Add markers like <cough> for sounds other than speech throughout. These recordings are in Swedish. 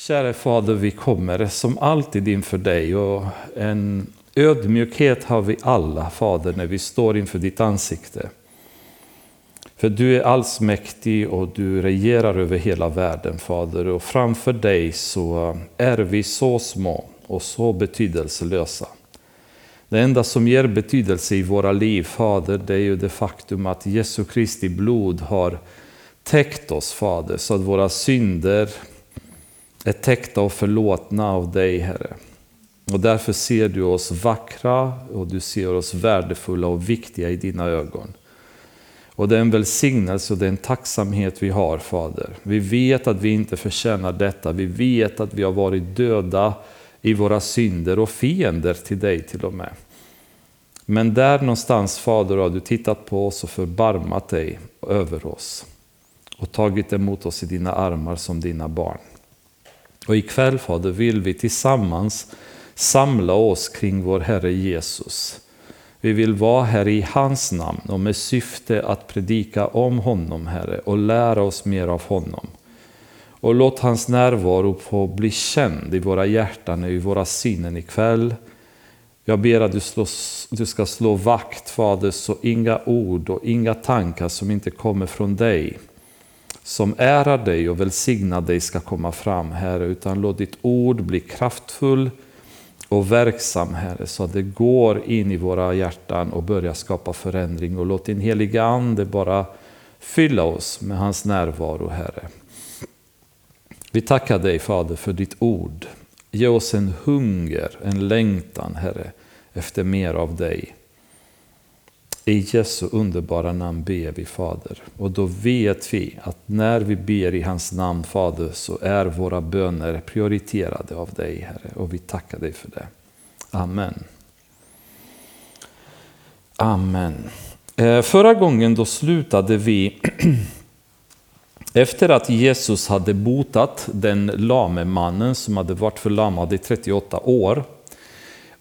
Kära Fader, vi kommer som alltid inför dig och en ödmjukhet har vi alla, Fader, när vi står inför ditt ansikte. För du är allsmäktig och du regerar över hela världen, Fader. Och framför dig så är vi så små och så betydelselösa. Det enda som ger betydelse i våra liv, Fader, det är ju det faktum att Jesu Kristi blod har täckt oss, Fader, så att våra synder är täckta och förlåtna av dig, Herre. Och därför ser du oss vackra och du ser oss värdefulla och viktiga i dina ögon. Och det är en välsignelse och det är en tacksamhet vi har, Fader. Vi vet att vi inte förtjänar detta. Vi vet att vi har varit döda i våra synder och fiender till dig till och med. Men där någonstans, Fader, har du tittat på oss och förbarmat dig över oss och tagit emot oss i dina armar som dina barn. Och ikväll, Fader, vill vi tillsammans samla oss kring vår Herre Jesus. Vi vill vara här i hans namn och med syfte att predika om honom, Herre, och lära oss mer av honom. Och låt hans närvaro få bli känd i våra hjärtan och i våra sinnen ikväll. Jag ber att du, slå, du ska slå vakt, Fader, så inga ord och inga tankar som inte kommer från dig som ärar dig och välsignar dig ska komma fram, Herre, utan låt ditt ord bli kraftfull och verksam, Herre, så att det går in i våra hjärtan och börjar skapa förändring. Och låt din heliga Ande bara fylla oss med hans närvaro, Herre. Vi tackar dig, Fader, för ditt ord. Ge oss en hunger, en längtan, Herre, efter mer av dig. I Jesu underbara namn ber vi Fader. Och då vet vi att när vi ber i hans namn Fader så är våra böner prioriterade av dig Herre. Och vi tackar dig för det. Amen. Amen. Eh, förra gången då slutade vi <clears throat> efter att Jesus hade botat den lame mannen som hade varit förlamad i 38 år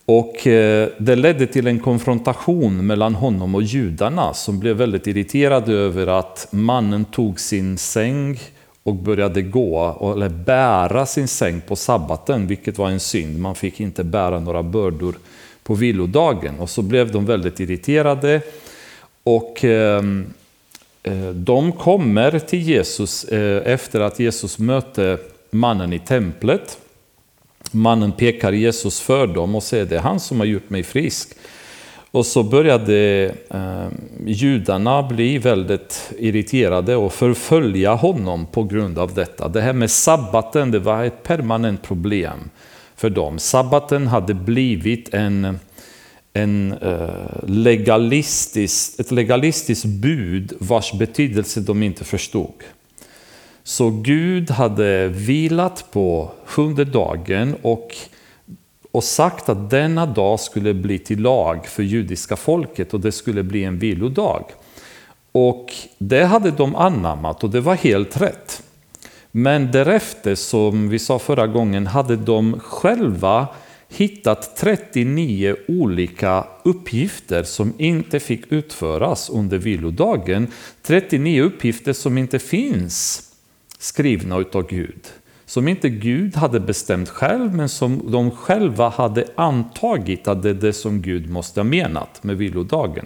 och eh, det ledde till en konfrontation mellan honom och judarna som blev väldigt irriterade över att mannen tog sin säng och började gå, eller bära sin säng på sabbaten, vilket var en synd. Man fick inte bära några bördor på vilodagen. Och så blev de väldigt irriterade. Och ehm, eh, de kommer till Jesus eh, efter att Jesus mötte mannen i templet. Mannen pekar Jesus för dem och säger det är han som har gjort mig frisk. Och så började eh, judarna bli väldigt irriterade och förfölja honom på grund av detta. Det här med sabbaten det var ett permanent problem för dem. Sabbaten hade blivit en, en eh, legalistisk, ett legalistiskt bud vars betydelse de inte förstod. Så Gud hade vilat på sjunde dagen och, och sagt att denna dag skulle bli till lag för judiska folket och det skulle bli en vilodag. Och det hade de anammat och det var helt rätt. Men därefter, som vi sa förra gången, hade de själva hittat 39 olika uppgifter som inte fick utföras under vilodagen. 39 uppgifter som inte finns skrivna utav Gud. Som inte Gud hade bestämt själv, men som de själva hade antagit att det är det som Gud måste ha menat med vilodagen.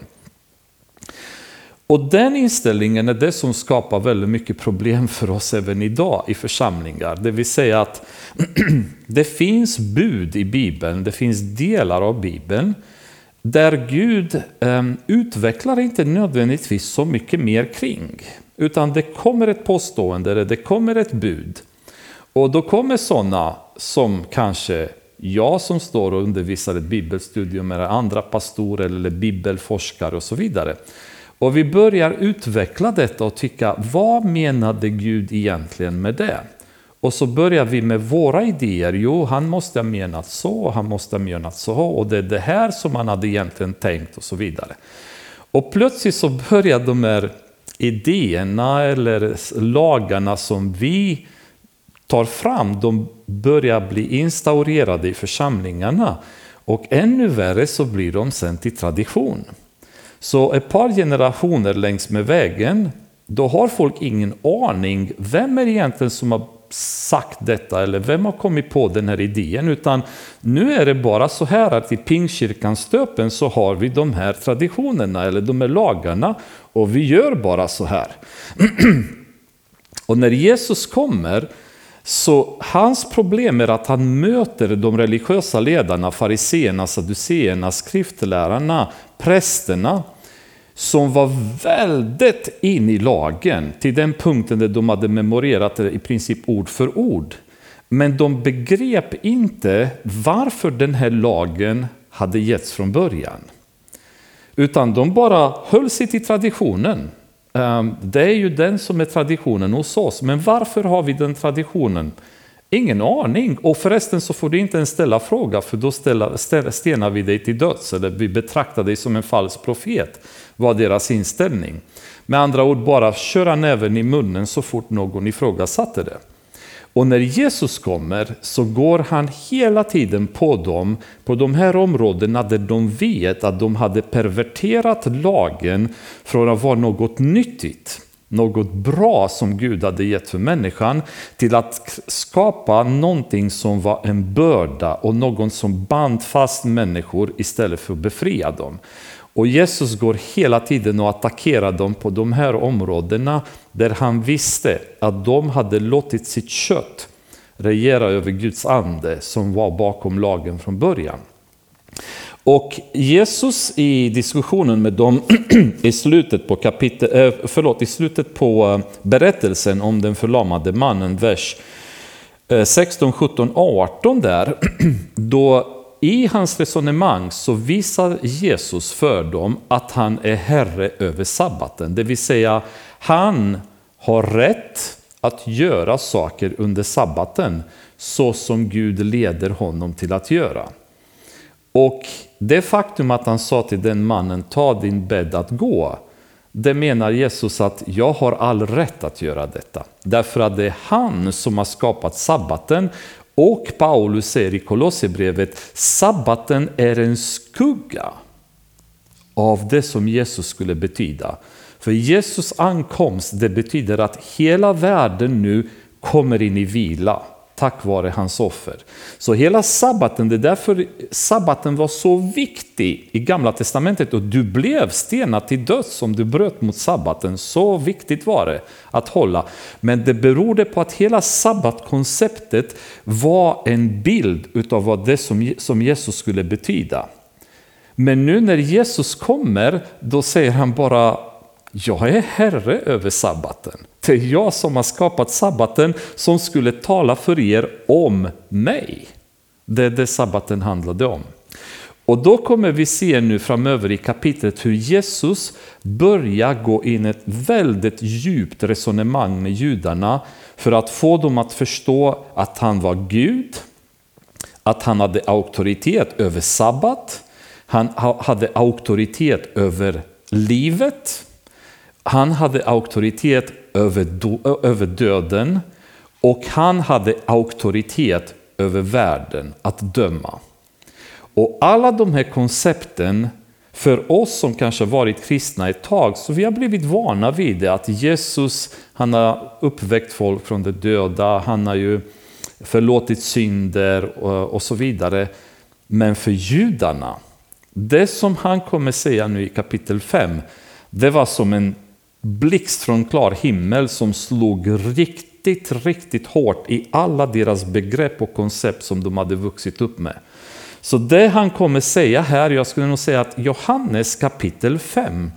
Och den inställningen är det som skapar väldigt mycket problem för oss även idag i församlingar. Det vill säga att <clears throat> det finns bud i Bibeln, det finns delar av Bibeln där Gud eh, utvecklar inte nödvändigtvis så mycket mer kring. Utan det kommer ett påstående, det kommer ett bud. Och då kommer sådana som kanske jag som står och undervisar ett bibelstudium eller andra pastorer eller bibelforskare och så vidare. Och vi börjar utveckla detta och tycka, vad menade Gud egentligen med det? Och så börjar vi med våra idéer. Jo, han måste ha menat så, han måste ha menat så, och det är det här som han hade egentligen tänkt och så vidare. Och plötsligt så börjar de här idéerna eller lagarna som vi tar fram, de börjar bli instaurerade i församlingarna. Och ännu värre så blir de sen till tradition. Så ett par generationer längs med vägen, då har folk ingen aning vem är egentligen som har sagt detta eller vem har kommit på den här idén. Utan nu är det bara så här att i Pingstkyrkans stöpen så har vi de här traditionerna eller de här lagarna och vi gör bara så här. <clears throat> och när Jesus kommer så hans problem är att han möter de religiösa ledarna, fariseerna, saduceerna, skriftlärarna, prästerna som var väldigt in i lagen till den punkten där de hade memorerat det i princip ord för ord. Men de begrep inte varför den här lagen hade getts från början. Utan de bara höll sig till traditionen. Ehm, det är ju den som är traditionen hos oss. Men varför har vi den traditionen? Ingen aning. Och förresten så får du inte ens ställa fråga för då stenar vi dig till döds. Eller vi betraktar dig som en falsk profet. Var deras inställning. Med andra ord bara köra näven i munnen så fort någon ifrågasatte det. Och när Jesus kommer så går han hela tiden på dem, på de här områdena där de vet att de hade perverterat lagen från att vara något nyttigt, något bra som Gud hade gett för människan, till att skapa någonting som var en börda och någon som band fast människor istället för att befria dem. Och Jesus går hela tiden och attackerar dem på de här områdena där han visste att de hade låtit sitt kött regera över Guds ande som var bakom lagen från början. Och Jesus i diskussionen med dem <clears throat> i slutet på, kapitel, eh, förlåt, i slutet på eh, berättelsen om den förlamade mannen, vers 16, 17, 18 där, <clears throat> då i hans resonemang så visar Jesus för dem att han är herre över sabbaten. Det vill säga, han har rätt att göra saker under sabbaten så som Gud leder honom till att göra. Och det faktum att han sa till den mannen, ta din bädd att gå, det menar Jesus att jag har all rätt att göra detta. Därför att det är han som har skapat sabbaten och Paulus säger i Kolosserbrevet, sabbaten är en skugga av det som Jesus skulle betyda. För Jesus ankomst, det betyder att hela världen nu kommer in i vila tack vare hans offer. Så hela sabbaten, det är därför sabbaten var så viktig i gamla testamentet och du blev stenad till döds om du bröt mot sabbaten. Så viktigt var det att hålla. Men det berodde på att hela sabbatkonceptet var en bild utav vad det som Jesus skulle betyda. Men nu när Jesus kommer, då säger han bara jag är herre över sabbaten. Det är jag som har skapat sabbaten som skulle tala för er om mig. Det är det sabbaten handlade om. Och då kommer vi se nu framöver i kapitlet hur Jesus börjar gå in ett väldigt djupt resonemang med judarna för att få dem att förstå att han var Gud, att han hade auktoritet över sabbat, han hade auktoritet över livet, han hade auktoritet över, över döden och han hade auktoritet över världen att döma. Och alla de här koncepten för oss som kanske varit kristna ett tag, så vi har blivit vana vid det, att Jesus han har uppväckt folk från de döda, han har ju förlåtit synder och, och så vidare. Men för judarna, det som han kommer säga nu i kapitel 5, det var som en blixt från klar himmel som slog riktigt, riktigt hårt i alla deras begrepp och koncept som de hade vuxit upp med. Så det han kommer säga här, jag skulle nog säga att Johannes kapitel 5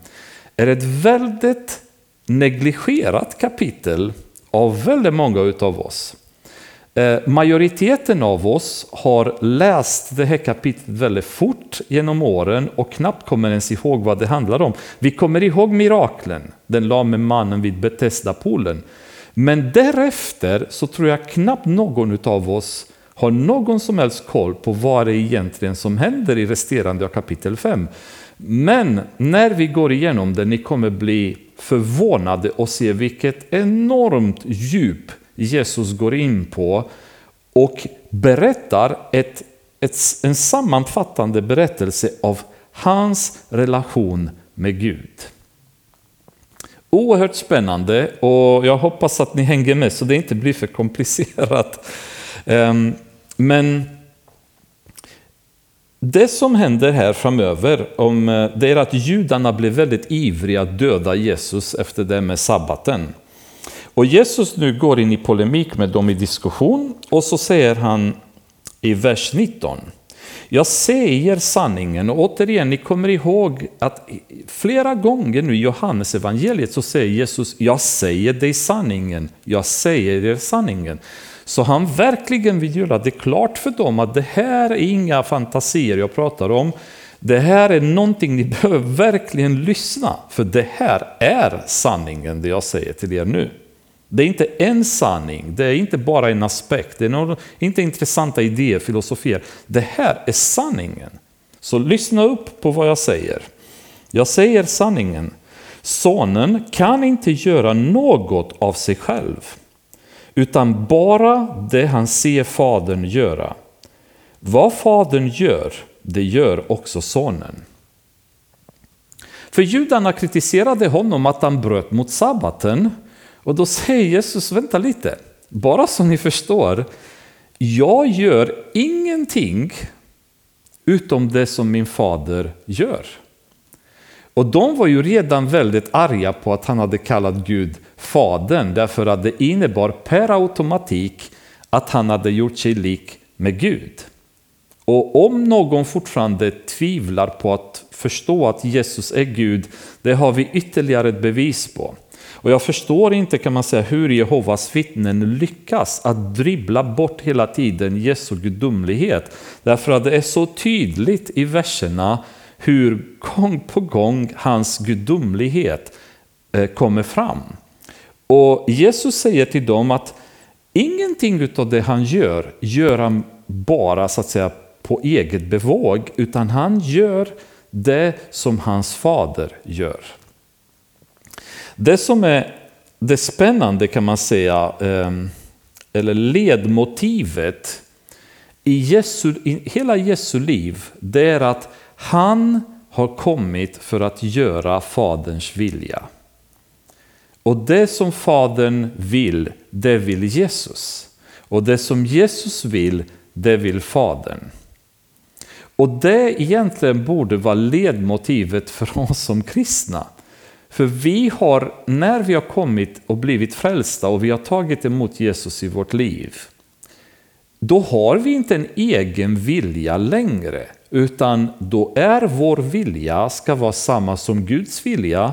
är ett väldigt negligerat kapitel av väldigt många utav oss. Eh, majoriteten av oss har läst det här kapitlet väldigt fort genom åren och knappt kommer ens ihåg vad det handlar om. Vi kommer ihåg miraklen, den lame mannen vid Betesda-poolen. Men därefter så tror jag knappt någon av oss har någon som helst koll på vad det är egentligen som händer i resterande av kapitel 5. Men när vi går igenom det, ni kommer bli förvånade och se vilket enormt djup Jesus går in på och berättar ett, ett, en sammanfattande berättelse av hans relation med Gud. oerhört spännande och jag hoppas att ni hänger med så det inte blir för komplicerat. Ehm, men det som händer här framöver, om, eh, det är att judarna blir väldigt ivriga att döda Jesus efter det med sabbaten. Och Jesus nu går in i polemik med dem i diskussion och så säger han i vers 19. Jag säger sanningen och återigen, ni kommer ihåg att flera gånger nu i Johannes evangeliet så säger Jesus, jag säger dig sanningen, jag säger er sanningen. Så han verkligen vill göra det klart för dem att det här är inga fantasier jag pratar om. Det här är någonting ni <laughs> behöver verkligen lyssna, för det här är sanningen det jag säger till er nu. Det är inte en sanning, det är inte bara en aspekt, det är några, inte intressanta idéer, filosofier. Det här är sanningen. Så lyssna upp på vad jag säger. Jag säger sanningen. Sonen kan inte göra något av sig själv, utan bara det han ser fadern göra. Vad fadern gör, det gör också sonen. För judarna kritiserade honom att han bröt mot sabbaten och då säger Jesus, vänta lite, bara så ni förstår, jag gör ingenting utom det som min fader gör. Och de var ju redan väldigt arga på att han hade kallat Gud Fadern, därför att det innebar per automatik att han hade gjort sig lik med Gud. Och om någon fortfarande tvivlar på att förstå att Jesus är Gud, det har vi ytterligare ett bevis på. Och jag förstår inte kan man säga hur Jehovas vittnen lyckas att dribbla bort hela tiden Jesu gudomlighet. Därför att det är så tydligt i verserna hur gång på gång hans gudomlighet eh, kommer fram. Och Jesus säger till dem att ingenting av det han gör, gör han bara så att säga på eget bevåg, utan han gör det som hans fader gör. Det som är det spännande kan man säga, ehm, eller ledmotivet i, Jesu, i hela Jesu liv, det är att han har kommit för att göra Faderns vilja. Och det som Fadern vill, det vill Jesus. Och det som Jesus vill, det vill Fadern. Och det egentligen borde vara ledmotivet för oss som kristna. För vi har, när vi har kommit och blivit frälsta och vi har tagit emot Jesus i vårt liv, då har vi inte en egen vilja längre, utan då är vår vilja ska vara samma som Guds vilja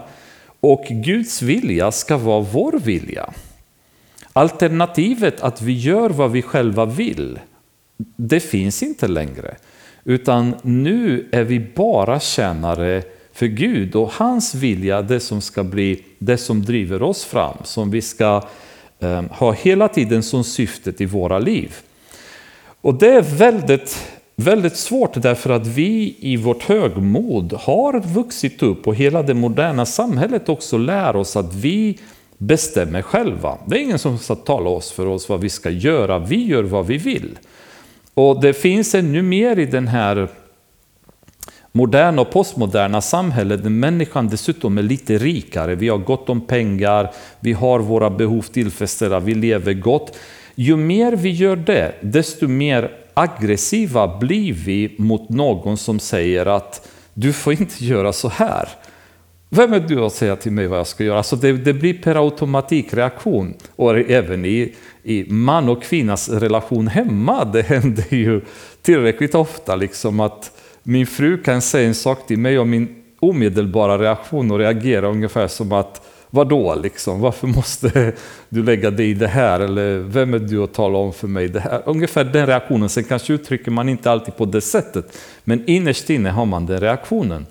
och Guds vilja ska vara vår vilja. Alternativet att vi gör vad vi själva vill, det finns inte längre. Utan nu är vi bara tjänare för Gud och hans vilja, det som ska bli det som driver oss fram, som vi ska eh, ha hela tiden som syftet i våra liv. Och det är väldigt, väldigt svårt därför att vi i vårt högmod har vuxit upp och hela det moderna samhället också lär oss att vi bestämmer själva. Det är ingen som ska tala oss för oss vad vi ska göra, vi gör vad vi vill. Och det finns ännu mer i den här moderna och postmoderna samhället där människan dessutom är lite rikare, vi har gott om pengar, vi har våra behov tillfredsställda, vi lever gott. Ju mer vi gör det, desto mer aggressiva blir vi mot någon som säger att du får inte göra så här. Vem är du att säga till mig vad jag ska göra? Alltså det, det blir per automatik reaktion. Och även i, i man och kvinnas relation hemma, det händer ju tillräckligt ofta liksom att min fru kan säga en sak till mig och min omedelbara reaktion och reagera ungefär som att Vadå liksom? Varför måste du lägga dig i det här? Eller vem är du att tala om för mig det här? Ungefär den reaktionen. Sen kanske uttrycker man inte alltid på det sättet. Men innerst inne har man den reaktionen.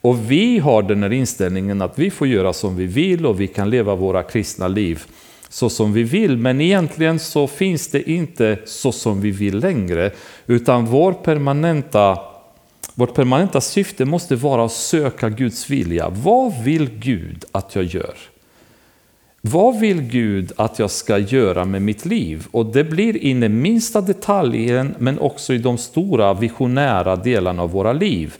Och vi har den här inställningen att vi får göra som vi vill och vi kan leva våra kristna liv så som vi vill. Men egentligen så finns det inte så som vi vill längre. Utan vår permanenta vårt permanenta syfte måste vara att söka Guds vilja. Vad vill Gud att jag gör? Vad vill Gud att jag ska göra med mitt liv? Och det blir in i minsta detaljen men också i de stora visionära delarna av våra liv.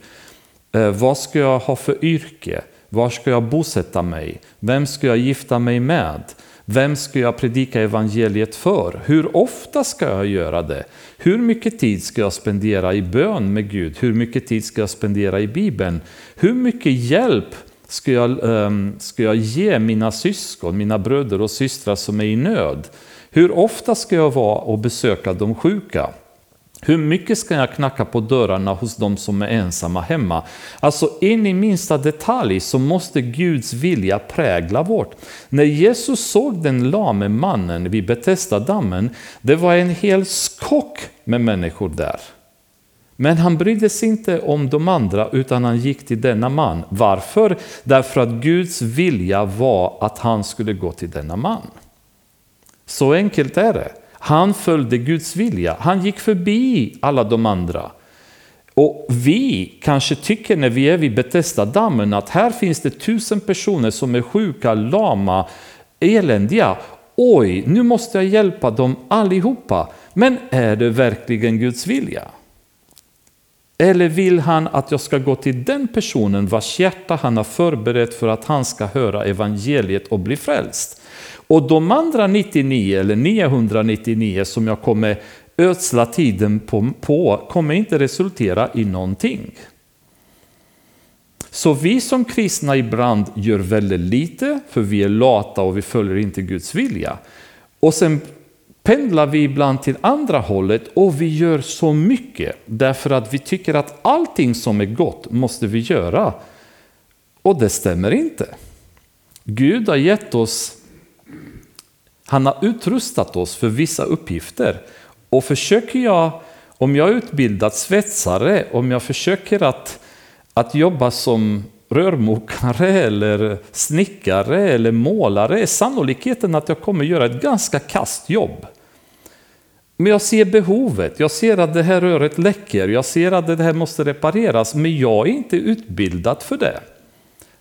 Eh, vad ska jag ha för yrke? Var ska jag bosätta mig? Vem ska jag gifta mig med? Vem ska jag predika evangeliet för? Hur ofta ska jag göra det? Hur mycket tid ska jag spendera i bön med Gud? Hur mycket tid ska jag spendera i Bibeln? Hur mycket hjälp ska jag, um, ska jag ge mina syskon, mina bröder och systrar som är i nöd? Hur ofta ska jag vara och besöka de sjuka? Hur mycket ska jag knacka på dörrarna hos de som är ensamma hemma? Alltså in i minsta detalj så måste Guds vilja prägla vårt. När Jesus såg den lame mannen vid Betesda-dammen, det var en hel skock med människor där. Men han brydde sig inte om de andra utan han gick till denna man. Varför? Därför att Guds vilja var att han skulle gå till denna man. Så enkelt är det. Han följde Guds vilja. Han gick förbi alla de andra. Och vi kanske tycker när vi är vid Betesda-dammen att här finns det tusen personer som är sjuka, lama, eländiga. Oj, nu måste jag hjälpa dem allihopa. Men är det verkligen Guds vilja? Eller vill han att jag ska gå till den personen vars hjärta han har förberett för att han ska höra evangeliet och bli frälst? Och de andra 99 eller 999 som jag kommer ödsla tiden på, på kommer inte resultera i någonting. Så vi som kristna ibland gör väldigt lite för vi är lata och vi följer inte Guds vilja. Och sen pendlar vi ibland till andra hållet och vi gör så mycket därför att vi tycker att allting som är gott måste vi göra. Och det stämmer inte. Gud har gett oss han har utrustat oss för vissa uppgifter. Och försöker jag, om jag är utbildad svetsare, om jag försöker att, att jobba som rörmokare eller snickare eller målare är sannolikheten att jag kommer göra ett ganska kast jobb. Men jag ser behovet, jag ser att det här röret läcker, jag ser att det här måste repareras, men jag är inte utbildad för det.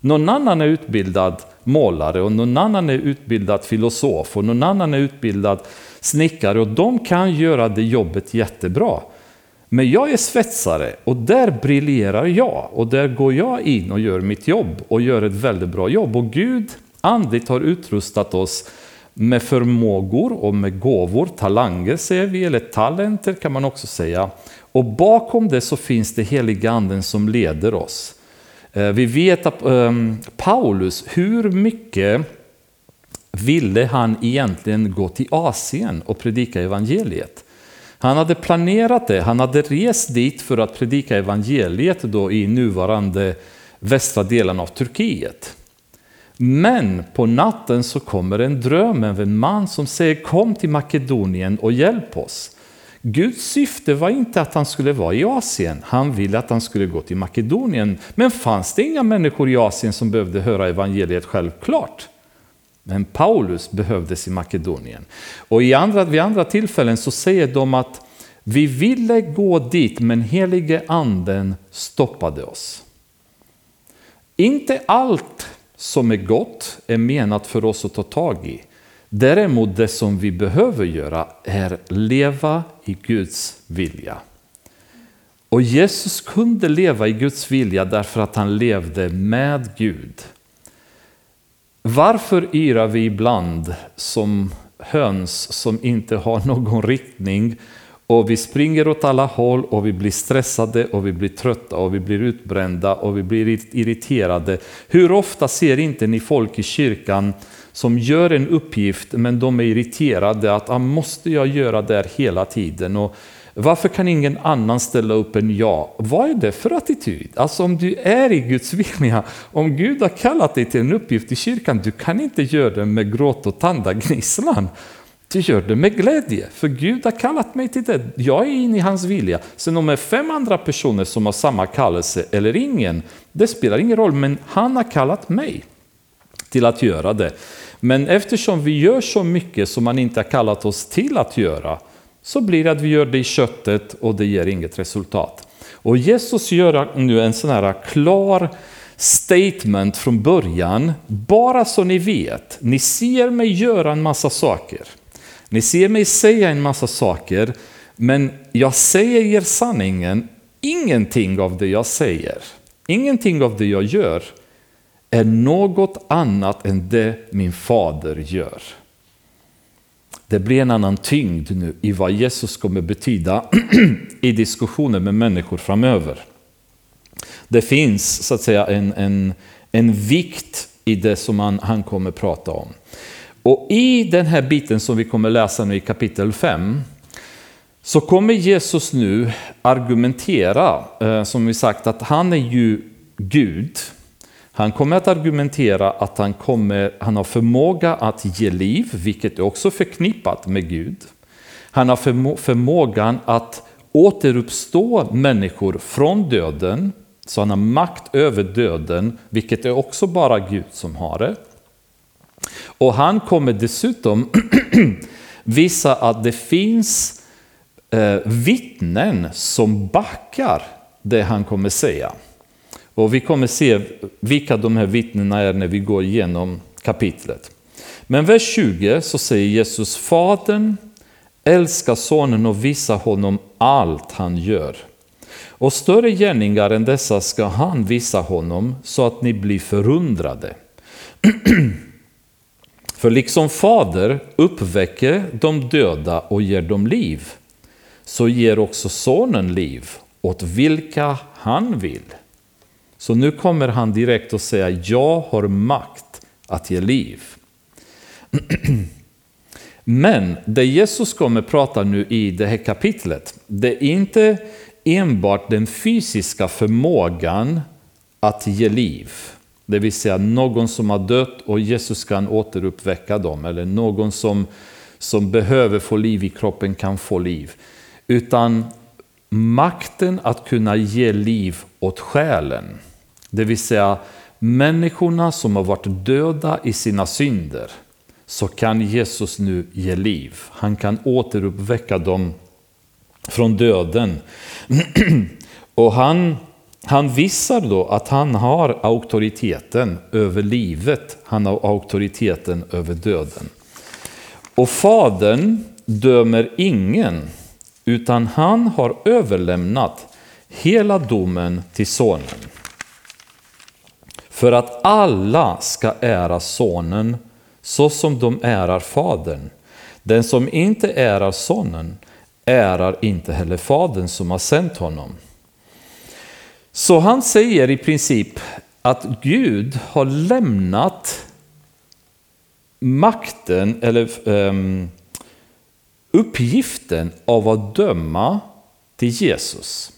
Någon annan är utbildad målare och någon annan är utbildad filosof och någon annan är utbildad snickare och de kan göra det jobbet jättebra. Men jag är svetsare och där briljerar jag och där går jag in och gör mitt jobb och gör ett väldigt bra jobb. Och Gud andligt har utrustat oss med förmågor och med gåvor, talanger säger vi, eller talenter kan man också säga. Och bakom det så finns det heliga anden som leder oss. Eh, vi vet att ehm, Paulus, hur mycket ville han egentligen gå till Asien och predika evangeliet? Han hade planerat det, han hade rest dit för att predika evangeliet då i nuvarande västra delen av Turkiet. Men på natten så kommer en dröm av en man som säger kom till Makedonien och hjälp oss. Guds syfte var inte att han skulle vara i Asien, han ville att han skulle gå till Makedonien. Men fanns det inga människor i Asien som behövde höra evangeliet självklart? Men Paulus behövdes i Makedonien. Och i andra, vid andra tillfällen så säger de att vi ville gå dit men helige anden stoppade oss. Inte allt som är gott är menat för oss att ta tag i. Däremot det som vi behöver göra är leva i Guds vilja. Och Jesus kunde leva i Guds vilja därför att han levde med Gud. Varför yrar vi ibland som höns som inte har någon riktning och vi springer åt alla håll och vi blir stressade och vi blir trötta och vi blir utbrända och vi blir irriterade. Hur ofta ser inte ni folk i kyrkan som gör en uppgift men de är irriterade att ah, måste jag göra det här hela tiden? Och varför kan ingen annan ställa upp än jag? Vad är det för attityd? Alltså om du är i Guds vilja, om Gud har kallat dig till en uppgift i kyrkan, du kan inte göra det med gråt och tandagnisslan. Du gör det med glädje, för Gud har kallat mig till det. Jag är inne i hans vilja. Sen om det är fem andra personer som har samma kallelse eller ingen, det spelar ingen roll, men han har kallat mig till att göra det. Men eftersom vi gör så mycket som man inte har kallat oss till att göra, så blir det att vi gör det i köttet och det ger inget resultat. Och Jesus gör nu en sån här klar statement från början, bara så ni vet. Ni ser mig göra en massa saker. Ni ser mig säga en massa saker, men jag säger er sanningen, ingenting av det jag säger, ingenting av det jag gör är något annat än det min fader gör. Det blir en annan tyngd nu i vad Jesus kommer betyda <clears throat> i diskussioner med människor framöver. Det finns så att säga en, en, en vikt i det som han, han kommer prata om. Och i den här biten som vi kommer läsa nu i kapitel 5 så kommer Jesus nu argumentera, eh, som vi sagt, att han är ju Gud. Han kommer att argumentera att han, kommer, han har förmåga att ge liv, vilket är också förknippat med Gud. Han har förmå, förmågan att återuppstå människor från döden, så han har makt över döden, vilket är också bara Gud som har det. Och han kommer dessutom <clears throat> visa att det finns eh, vittnen som backar det han kommer säga. Och vi kommer se vilka de här vittnena är när vi går igenom kapitlet. Men vers 20 så säger Jesus, Fadern älskar sonen och visar honom allt han gör. Och större gärningar än dessa ska han visa honom så att ni blir förundrade. <clears throat> För liksom fader uppväcker de döda och ger dem liv, så ger också sonen liv åt vilka han vill. Så nu kommer han direkt och säga, jag har makt att ge liv. <clears throat> Men det Jesus kommer prata nu i det här kapitlet, det är inte enbart den fysiska förmågan att ge liv. Det vill säga någon som har dött och Jesus kan återuppväcka dem. Eller någon som, som behöver få liv i kroppen kan få liv. Utan makten att kunna ge liv åt själen. Det vill säga människorna som har varit döda i sina synder. Så kan Jesus nu ge liv. Han kan återuppväcka dem från döden. <clears throat> och han han visar då att han har auktoriteten över livet, han har auktoriteten över döden. Och Fadern dömer ingen, utan han har överlämnat hela domen till Sonen. För att alla ska ära Sonen så som de ärar Fadern. Den som inte ärar Sonen ärar inte heller Fadern som har sänt honom. Så han säger i princip att Gud har lämnat makten eller um, uppgiften av att döma till Jesus.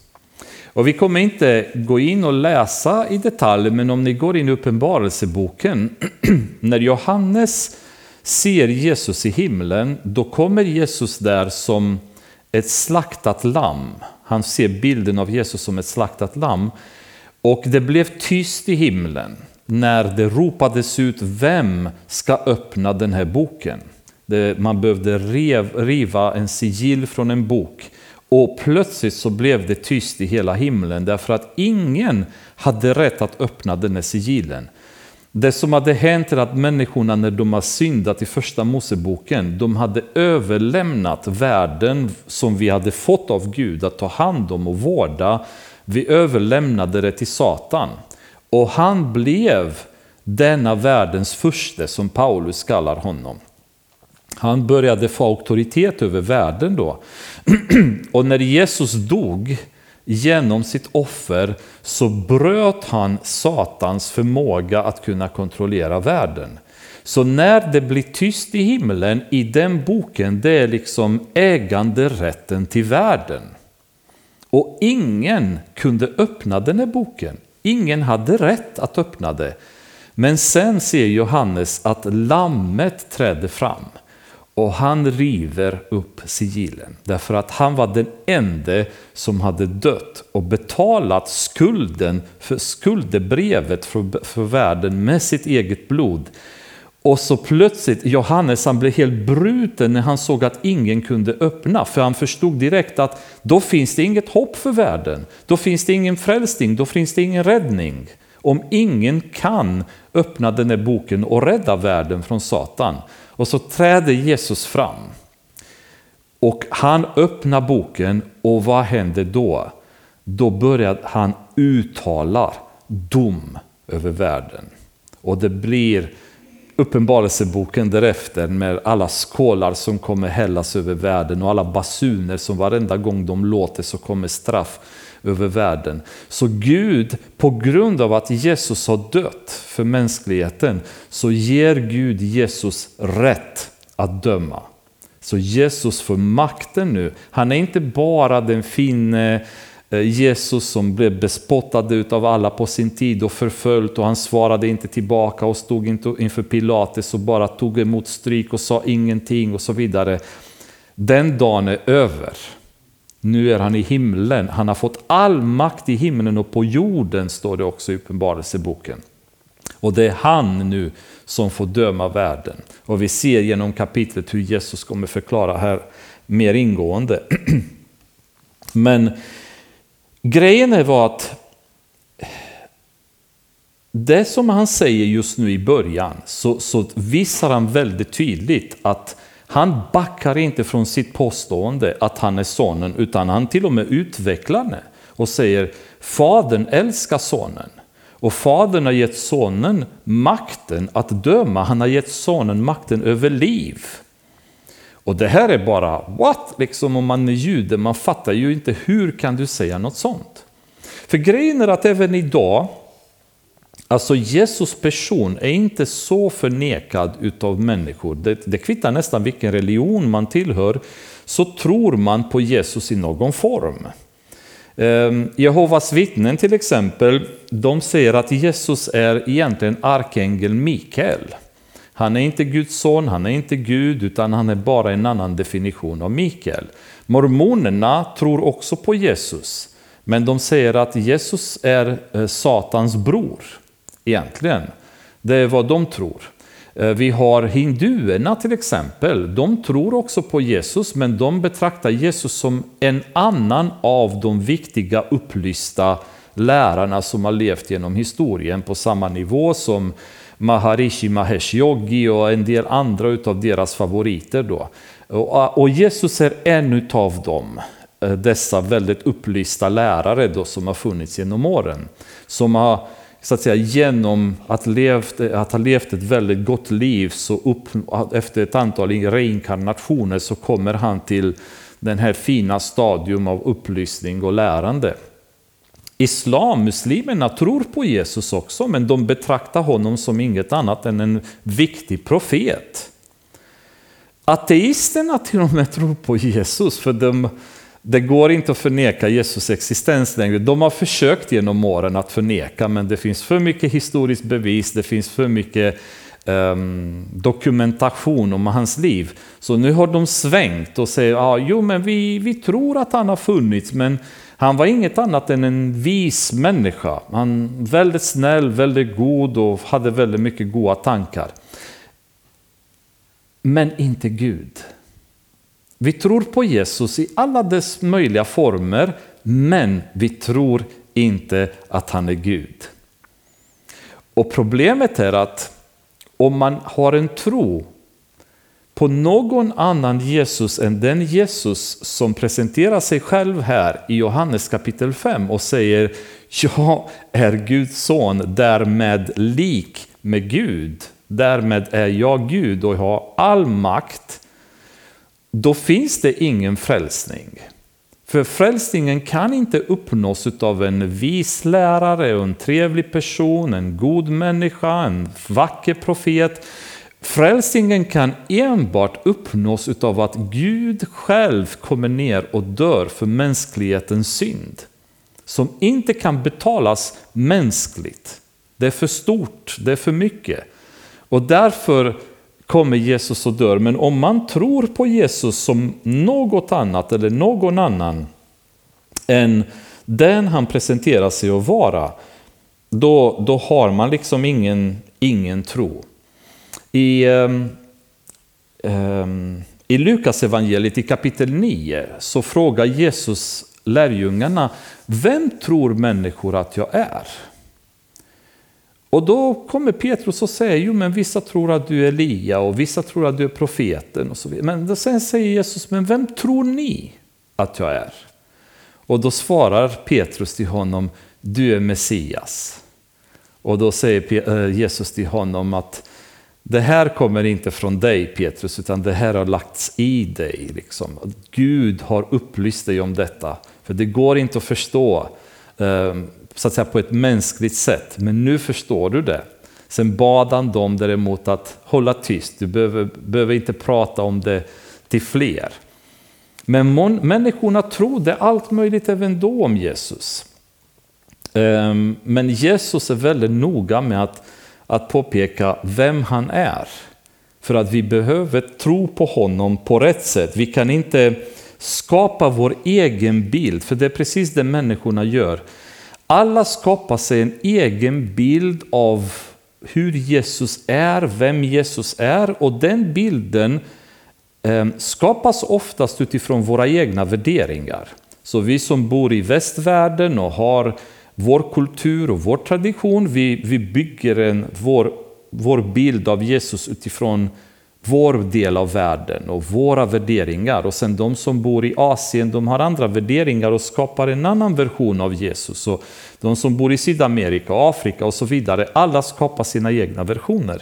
Och vi kommer inte gå in och läsa i detalj, men om ni går in i Uppenbarelseboken, <clears throat> när Johannes ser Jesus i himlen, då kommer Jesus där som ett slaktat lamm. Han ser bilden av Jesus som ett slaktat lamm. Och det blev tyst i himlen när det ropades ut vem ska öppna den här boken. Man behövde riva en sigill från en bok och plötsligt så blev det tyst i hela himlen därför att ingen hade rätt att öppna den här sigillen. Det som hade hänt är att människorna när de har syndat i första Moseboken, de hade överlämnat världen som vi hade fått av Gud att ta hand om och vårda. Vi överlämnade det till Satan. Och han blev denna världens första som Paulus kallar honom. Han började få auktoritet över världen då. <clears throat> och när Jesus dog genom sitt offer så bröt han Satans förmåga att kunna kontrollera världen. Så när det blir tyst i himlen i den boken, det är liksom äganderätten till världen. Och ingen kunde öppna den här boken. Ingen hade rätt att öppna det. Men sen ser Johannes att lammet trädde fram. Och han river upp sigillen därför att han var den enda som hade dött och betalat skulden för skuldebrevet för, för världen med sitt eget blod. Och så plötsligt, Johannes han blev helt bruten när han såg att ingen kunde öppna, för han förstod direkt att då finns det inget hopp för världen. Då finns det ingen frälsning, då finns det ingen räddning. Om ingen kan öppna den här boken och rädda världen från Satan. Och så träder Jesus fram. Och han öppnar boken och vad händer då? Då börjar han uttala dom över världen. Och det blir Uppenbarelseboken därefter med alla skålar som kommer hällas över världen och alla basuner som varenda gång de låter så kommer straff över världen. Så Gud, på grund av att Jesus har dött för mänskligheten, så ger Gud Jesus rätt att döma. Så Jesus får makten nu. Han är inte bara den fine eh, Jesus som blev bespottad av alla på sin tid och förföljd och han svarade inte tillbaka och stod inte inför Pilatus och bara tog emot stryk och sa ingenting och så vidare. Den dagen är över. Nu är han i himlen. Han har fått all makt i himlen och på jorden står det också i Uppenbarelseboken. Och det är han nu som får döma världen. Och vi ser genom kapitlet hur Jesus kommer förklara här mer ingående. <clears throat> Men Grejen är var att det som han säger just nu i början så, så visar han väldigt tydligt att han backar inte från sitt påstående att han är sonen utan han till och med utvecklar det och säger Fadern älskar sonen och fadern har gett sonen makten att döma. Han har gett sonen makten över liv. Och det här är bara, what? Liksom om man är jude, man fattar ju inte hur kan du säga något sånt? För grejen är att även idag, alltså Jesus person är inte så förnekad utav människor. Det, det kvittar nästan vilken religion man tillhör, så tror man på Jesus i någon form. Ehm, Jehovas vittnen till exempel, de säger att Jesus är egentligen arkangel Mikael. Han är inte Guds son, han är inte Gud, utan han är bara en annan definition av Mikael. Mormonerna tror också på Jesus, men de säger att Jesus är eh, Satans bror, egentligen. Det är vad de tror. Eh, vi har hinduerna till exempel, de tror också på Jesus, men de betraktar Jesus som en annan av de viktiga upplysta lärarna som har levt genom historien på samma nivå som Maharishi Mahesh Yogi och en del andra utav deras favoriter. Då. Och ah, Jesus är en av dem, eh, dessa väldigt upplysta lärare då, som har funnits genom åren. Som har så att säga, genom att, levt, att ha levt ett väldigt gott liv, så upp, efter ett antal reinkarnationer så kommer han till den här fina stadium av upplysning och lärande. Islam, muslimerna, tror på Jesus också, men de betraktar honom som inget annat än en viktig profet. Ateisterna till och med tror på Jesus, för de, det går inte att förneka Jesus existens längre. De har försökt genom åren att förneka, men det finns för mycket historiskt bevis, det finns för mycket um, dokumentation om hans liv. Så nu har de svängt och säger, ah, jo men vi, vi tror att han har funnits, men han var inget annat än en vis människa. Han var väldigt snäll, väldigt god och hade väldigt mycket goda tankar. Men inte Gud. Vi tror på Jesus i alla dess möjliga former, men vi tror inte att han är Gud. Och problemet är att om man har en tro på någon annan Jesus än den Jesus som presenterar sig själv här i Johannes kapitel 5 och säger Jag är Guds son, därmed lik med Gud. Därmed är jag Gud och jag har all makt. Då finns det ingen frälsning. För frälsningen kan inte uppnås av en vis lärare, en trevlig person, en god människa, en vacker profet. Frälsningen kan enbart uppnås av att Gud själv kommer ner och dör för mänsklighetens synd. Som inte kan betalas mänskligt. Det är för stort, det är för mycket. Och därför kommer Jesus och dör. Men om man tror på Jesus som något annat eller någon annan än den han presenterar sig att vara, då, då har man liksom ingen, ingen tro. I, um, um, i Lukas evangeliet i kapitel 9 så frågar Jesus lärjungarna, vem tror människor att jag är? Och då kommer Petrus och säger, jo men vissa tror att du är Elia och vissa tror att du är profeten och så vidare. Men sen säger Jesus, men vem tror ni att jag är? Och då svarar Petrus till honom, du är Messias. Och då säger eh, Jesus till honom att det här kommer inte från dig Petrus, utan det här har lagts i dig. Liksom. Gud har upplyst dig om detta. För det går inte att förstå Ehm, så att säga, på ett mänskligt sätt, men nu förstår du det. Sen bad han dem däremot att hålla tyst, du behöver, behöver inte prata om det till fler. Men människorna trodde allt möjligt även då om Jesus. Ehm, men Jesus är väldigt noga med att, att påpeka vem han är. För att vi behöver tro på honom på rätt sätt. Vi kan inte skapa vår egen bild, för det är precis det människorna gör. Alla skapar sig en egen bild av hur Jesus är, vem Jesus är och den bilden ehm, skapas oftast utifrån våra egna värderingar. Så vi som bor i västvärlden och har vår kultur och vår tradition, vi, vi bygger en, vår, vår bild av Jesus utifrån vår del av världen och våra värderingar. Och sen de som bor i Asien, de har andra värderingar och skapar en annan version av Jesus. Och de som bor i Sydamerika, Afrika och så vidare, alla skapar sina egna versioner.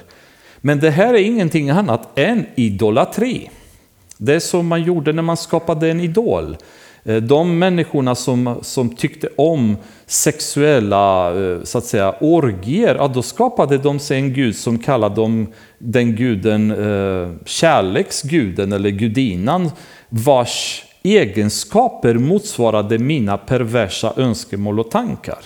Men det här är ingenting annat än idolatri. Det som man gjorde när man skapade en idol. Eh, de människorna som, som tyckte om sexuella eh, så att säga, orgier, ja, då skapade de sig en gud som kallade dem den guden eh, kärleksguden eller gudinnan vars egenskaper motsvarade mina perversa önskemål och tankar.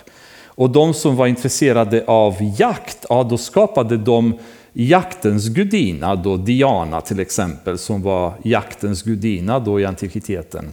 Och de som var intresserade av jakt, ja, då skapade de jaktens gudinna, då Diana till exempel, som var jaktens gudinna då i antikviteten.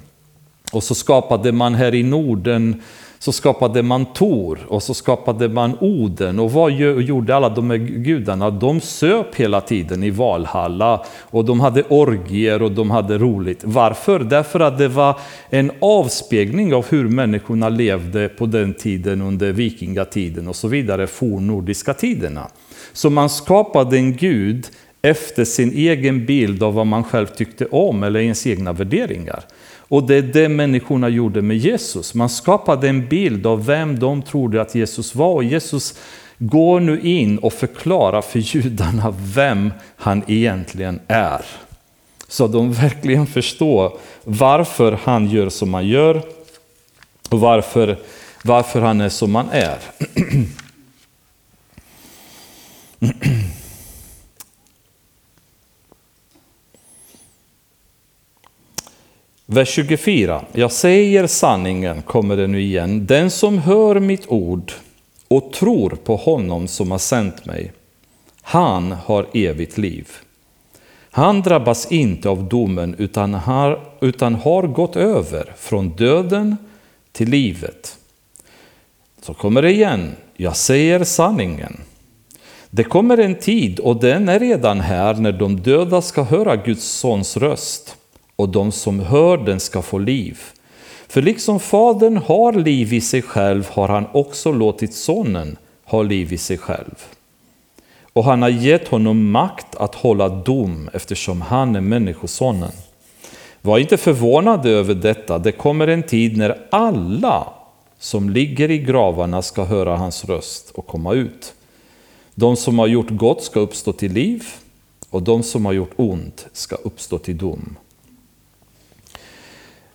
Och så skapade man här i Norden så skapade man Tor och så skapade man Oden. Och vad gjorde alla de här gudarna? De söp hela tiden i Valhalla och de hade orgier och de hade roligt. Varför? Därför att det var en avspegling av hur människorna levde på den tiden under vikingatiden och så vidare, fornnordiska tiderna. Så man skapade en gud efter sin egen bild av vad man själv tyckte om eller ens egna värderingar. Och det är det människorna gjorde med Jesus. Man skapade en bild av vem de trodde att Jesus var. Och Jesus går nu in och förklarar för judarna vem han egentligen är. Så de verkligen förstår varför han gör som han gör och varför, varför han är som han är. <clears throat> Vers 24. Jag säger sanningen, kommer det nu igen. Den som hör mitt ord och tror på honom som har sänt mig, han har evigt liv. Han drabbas inte av domen utan har, utan har gått över från döden till livet. Så kommer det igen. Jag säger sanningen. Det kommer en tid, och den är redan här, när de döda ska höra Guds sons röst och de som hör den ska få liv. För liksom Fadern har liv i sig själv har han också låtit Sonen ha liv i sig själv. Och han har gett honom makt att hålla dom eftersom han är Människosonen. Var inte förvånade över detta, det kommer en tid när alla som ligger i gravarna ska höra hans röst och komma ut. De som har gjort gott ska uppstå till liv och de som har gjort ont ska uppstå till dom.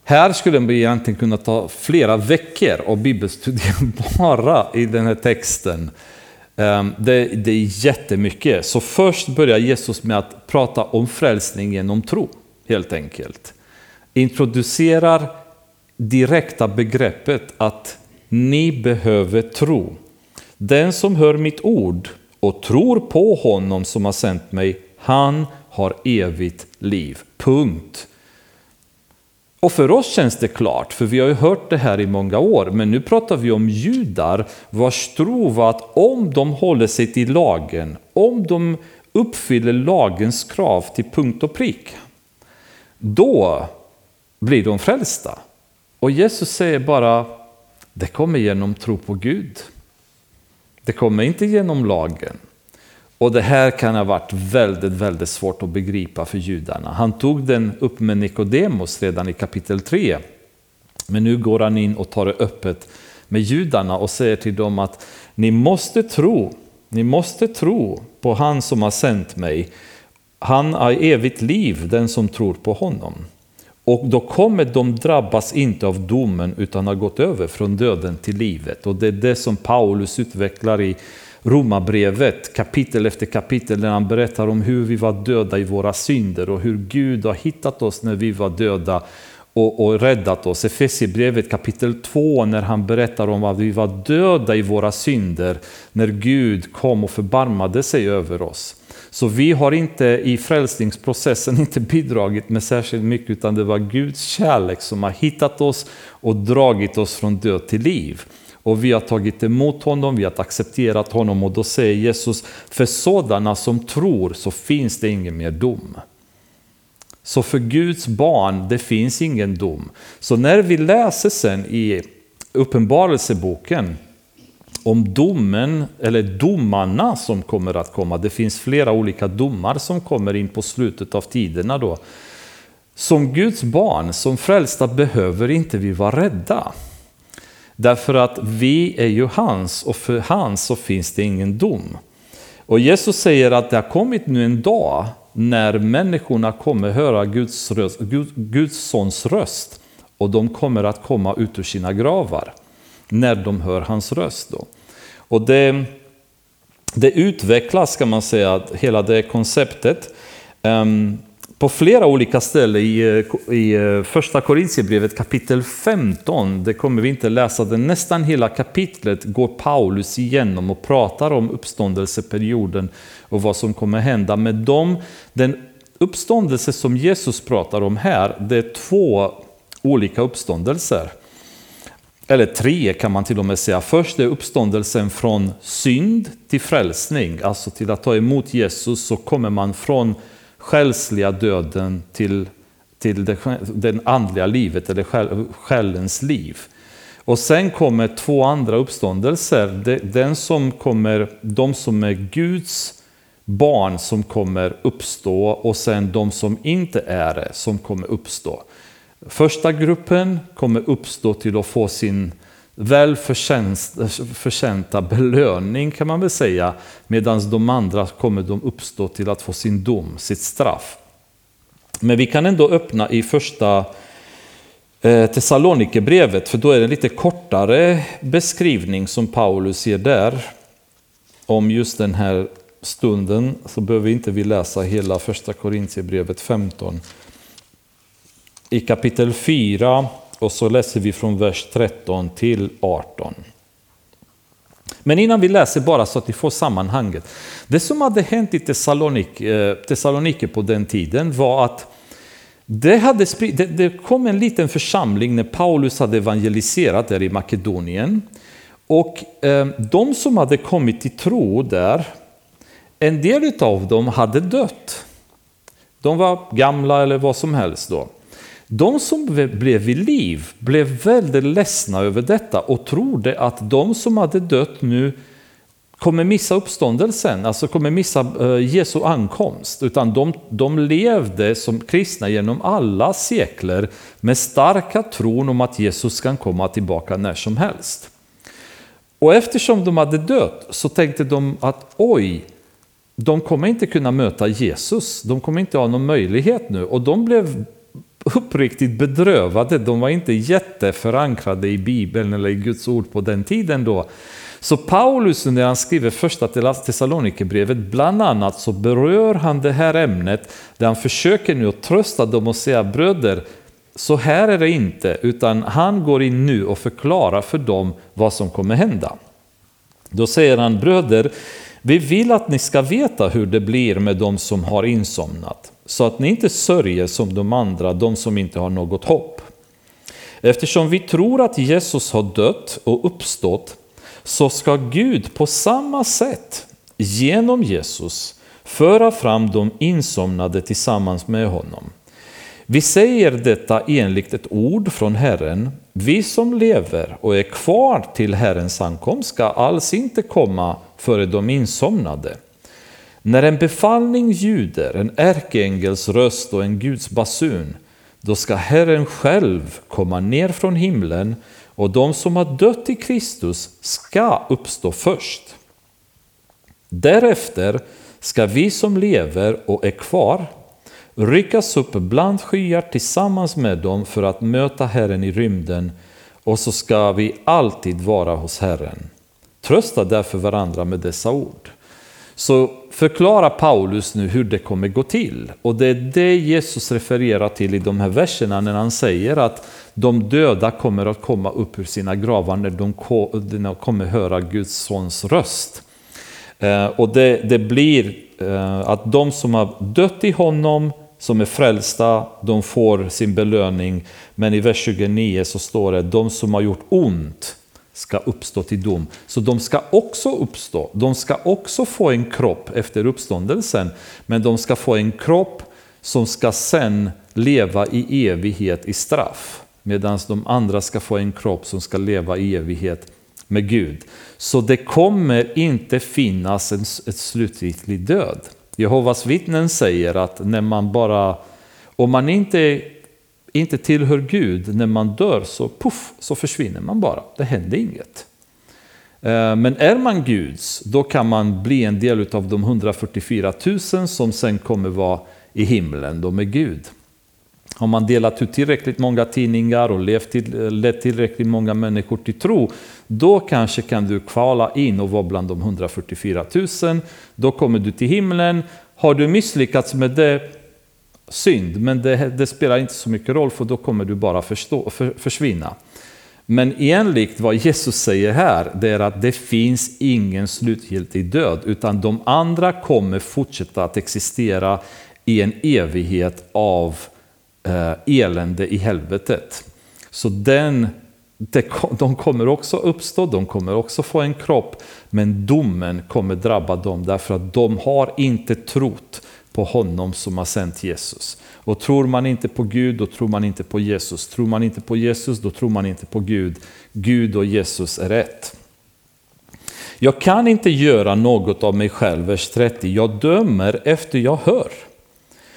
Här skulle vi egentligen kunna ta flera veckor av bibelstudier <laughs> bara i den här texten. Ehm, det, det är jättemycket. Så först börjar Jesus med att prata om frälsning genom tro, helt enkelt. Introducerar direkta begreppet att ni behöver tro. Den som hör mitt ord och tror på honom som har sänt mig, han har evigt liv. Punkt. Och för oss känns det klart, för vi har ju hört det här i många år, men nu pratar vi om judar vars tro var att om de håller sig till lagen, om de uppfyller lagens krav till punkt och prick, då blir de frälsta. Och Jesus säger bara, det kommer genom tro på Gud. Det kommer inte genom lagen. Och det här kan ha varit väldigt, väldigt svårt att begripa för judarna. Han tog den upp med Nikodemos redan i kapitel 3. Men nu går han in och tar det öppet med judarna och säger till dem att ni måste tro, ni måste tro på han som har sänt mig. Han har evigt liv, den som tror på honom. Och då kommer de drabbas inte av domen utan har gått över från döden till livet. Och det är det som Paulus utvecklar i Romarbrevet kapitel efter kapitel där han berättar om hur vi var döda i våra synder och hur Gud har hittat oss när vi var döda och, och räddat oss. Efesierbrevet kapitel 2 när han berättar om att vi var döda i våra synder när Gud kom och förbarmade sig över oss. Så vi har inte i frälsningsprocessen inte bidragit med särskilt mycket utan det var Guds kärlek som har hittat oss och dragit oss från död till liv. Och vi har tagit emot honom, vi har accepterat honom och då säger Jesus, för sådana som tror så finns det ingen mer dom. Så för Guds barn, det finns ingen dom. Så när vi läser sen i Uppenbarelseboken om domen, eller domarna som kommer att komma, det finns flera olika domar som kommer in på slutet av tiderna då. Som Guds barn, som frälsta behöver inte vi vara rädda. Därför att vi är ju hans och för hans så finns det ingen dom. Och Jesus säger att det har kommit nu en dag när människorna kommer höra Guds, röst, Gud, Guds sons röst och de kommer att komma ut ur sina gravar när de hör hans röst. Då. Och det, det utvecklas kan man säga, hela det konceptet. Um, på flera olika ställen i, eh, i eh, första Korintierbrevet kapitel 15, det kommer vi inte läsa, det nästan hela kapitlet går Paulus igenom och pratar om uppståndelseperioden och vad som kommer hända. med dem. den uppståndelse som Jesus pratar om här, det är två olika uppståndelser. Eller tre kan man till och med säga. Först är uppståndelsen från synd till frälsning, alltså till att ta emot Jesus så kommer man från själsliga döden till, till det, den andliga livet, eller själens liv. Och sen kommer två andra uppståndelser. Den som kommer, de som är Guds barn som kommer uppstå och sen de som inte är det som kommer uppstå. Första gruppen kommer uppstå till att få sin väl förtjänta belöning kan man väl säga, medan de andra kommer de uppstå till att få sin dom, sitt straff. Men vi kan ändå öppna i första eh, Thessalonikerbrevet, för då är det en lite kortare beskrivning som Paulus ger där om just den här stunden, så behöver inte vi läsa hela första Korintierbrevet 15. I kapitel 4 och så läser vi från vers 13 till 18. Men innan vi läser bara så att ni får sammanhanget. Det som hade hänt i Thessalonik, eh, Thessalonike på den tiden var att det, hade det, det kom en liten församling när Paulus hade evangeliserat där i Makedonien. Och eh, de som hade kommit till tro där, en del av dem hade dött. De var gamla eller vad som helst då. De som blev vid liv blev väldigt ledsna över detta och trodde att de som hade dött nu kommer missa uppståndelsen, alltså kommer missa eh, Jesu ankomst. Utan de, de levde som kristna genom alla sekler med starka tron om att Jesus kan komma tillbaka när som helst. Och eftersom de hade dött så tänkte de att oj, de kommer inte kunna möta Jesus, de kommer inte ha någon möjlighet nu. Och de blev uppriktigt bedrövade. De var inte jätteförankrade i Bibeln eller i Guds ord på den tiden då. Så Paulus när han skriver första Thessalonikerbrevet, bland annat så berör han det här ämnet där han försöker nu att trösta dem och säga bröder, så här är det inte, utan han går in nu och förklarar för dem vad som kommer hända. Då säger han bröder, vi vill att ni ska veta hur det blir med de som har insomnat så att ni inte sörjer som de andra, de som inte har något hopp. Eftersom vi tror att Jesus har dött och uppstått så ska Gud på samma sätt genom Jesus föra fram de insomnade tillsammans med honom. Vi säger detta enligt ett ord från Herren. Vi som lever och är kvar till Herrens ankomst ska alls inte komma före de insomnade. När en befallning ljuder, en ärkeängels röst och en Guds basun, Då ska Herren själv komma ner från himlen och de som har dött i Kristus ska uppstå först. Därefter ska vi som lever och är kvar ryckas upp bland skyar tillsammans med dem för att möta Herren i rymden och så ska vi alltid vara hos Herren. Trösta därför varandra med dessa ord. Så förklarar Paulus nu hur det kommer gå till. Och det är det Jesus refererar till i de här verserna när han säger att de döda kommer att komma upp ur sina gravar när de kommer höra Guds sons röst. Eh, och det, det blir eh, att de som har dött i honom, som är frälsta, de får sin belöning. Men i vers 29 så står det, de som har gjort ont ska uppstå till dom. Så de ska också uppstå. De ska också få en kropp efter uppståndelsen. Men de ska få en kropp som ska sen leva i evighet i straff. Medan de andra ska få en kropp som ska leva i evighet med Gud. Så det kommer inte finnas en, ett slutgiltig död. Jehovas vittnen säger att när man bara, om man inte, inte tillhör Gud, när man dör så puff, så försvinner man bara. Det händer inget. Eh, men är man Guds, då kan man bli en del av de 144 000 som sen kommer vara i himlen, då med Gud. Har man delat ut tillräckligt många tidningar och levt till, lett tillräckligt många människor till tro, då kanske kan du kvala in och vara bland de 144 000. Då kommer du till himlen. Har du misslyckats med det, synd, men det, det spelar inte så mycket roll för då kommer du bara förstå, för, försvinna. Men enligt vad Jesus säger här, det är att det finns ingen slutgiltig död, utan de andra kommer fortsätta att existera i en evighet av eh, elände i helvetet. Så den, det, de kommer också uppstå, de kommer också få en kropp, men domen kommer drabba dem därför att de har inte trott på honom som har sänt Jesus. Och tror man inte på Gud, då tror man inte på Jesus. Tror man inte på Jesus, då tror man inte på Gud. Gud och Jesus är ett. Jag kan inte göra något av mig själv, vers 30. Jag dömer efter jag hör.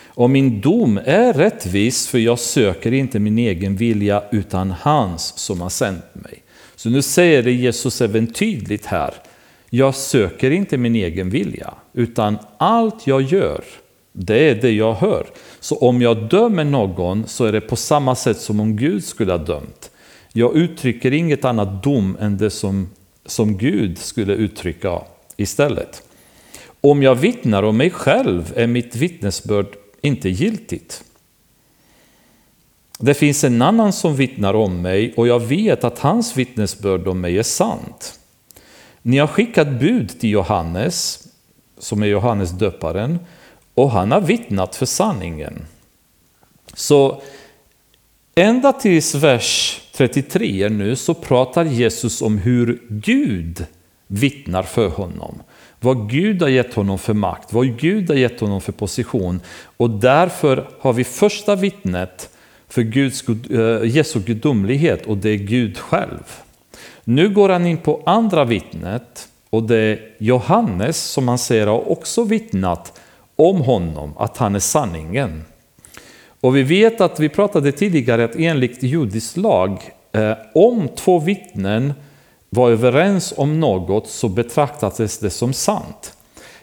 Och min dom är rättvis, för jag söker inte min egen vilja, utan hans som har sänt mig. Så nu säger det Jesus även tydligt här. Jag söker inte min egen vilja, utan allt jag gör, det är det jag hör. Så om jag dömer någon så är det på samma sätt som om Gud skulle ha dömt. Jag uttrycker inget annat dom än det som, som Gud skulle uttrycka istället. Om jag vittnar om mig själv är mitt vittnesbörd inte giltigt. Det finns en annan som vittnar om mig och jag vet att hans vittnesbörd om mig är sant. Ni har skickat bud till Johannes, som är Johannes döparen, och han har vittnat för sanningen. Så ända tills vers 33 nu så pratar Jesus om hur Gud vittnar för honom vad Gud har gett honom för makt, vad Gud har gett honom för position. Och därför har vi första vittnet för Guds, eh, Jesu gudomlighet och det är Gud själv. Nu går han in på andra vittnet och det är Johannes som han säger har också vittnat om honom, att han är sanningen. Och vi vet att vi pratade tidigare att enligt judisk lag, eh, om två vittnen var överens om något så betraktades det som sant.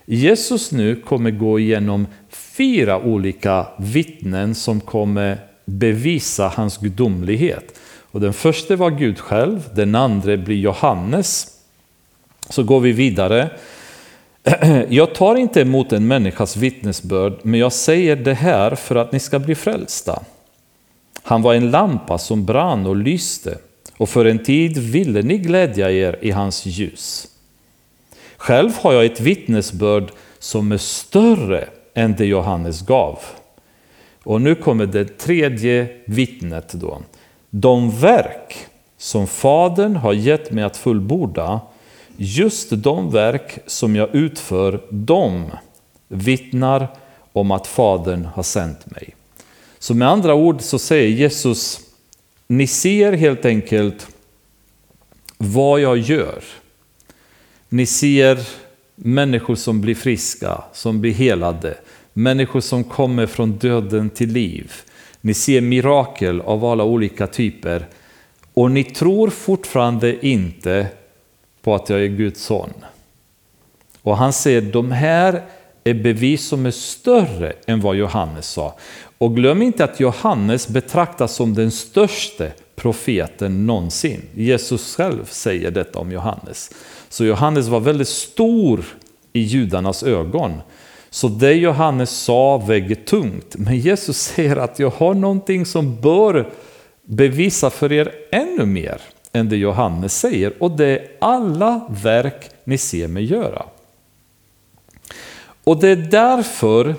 Jesus nu kommer gå igenom fyra olika vittnen som kommer bevisa hans gudomlighet. Och den första var Gud själv, den andra blir Johannes. Så går vi vidare. <clears throat> Jag tar inte emot en människas vittnesbörd, men jag säger det här för att ni ska bli frälsta. Han var en lampa som brann och lyste och för en tid ville ni glädja er i hans ljus. Själv har jag ett vittnesbörd som är större än det Johannes gav. Och nu kommer det tredje vittnet då. De verk som Fadern har gett mig att fullborda, just de verk som jag utför, de vittnar om att Fadern har sänt mig. Så med andra ord så säger Jesus ni ser helt enkelt vad jag gör. Ni ser människor som blir friska, som blir helade, människor som kommer från döden till liv. Ni ser mirakel av alla olika typer och ni tror fortfarande inte på att jag är Guds son. Och han säger de här är bevis som är större än vad Johannes sa. Och glöm inte att Johannes betraktas som den största profeten någonsin. Jesus själv säger detta om Johannes. Så Johannes var väldigt stor i judarnas ögon. Så det Johannes sa väger tungt. Men Jesus säger att jag har någonting som bör bevisa för er ännu mer än det Johannes säger. Och det är alla verk ni ser mig göra. Och det är därför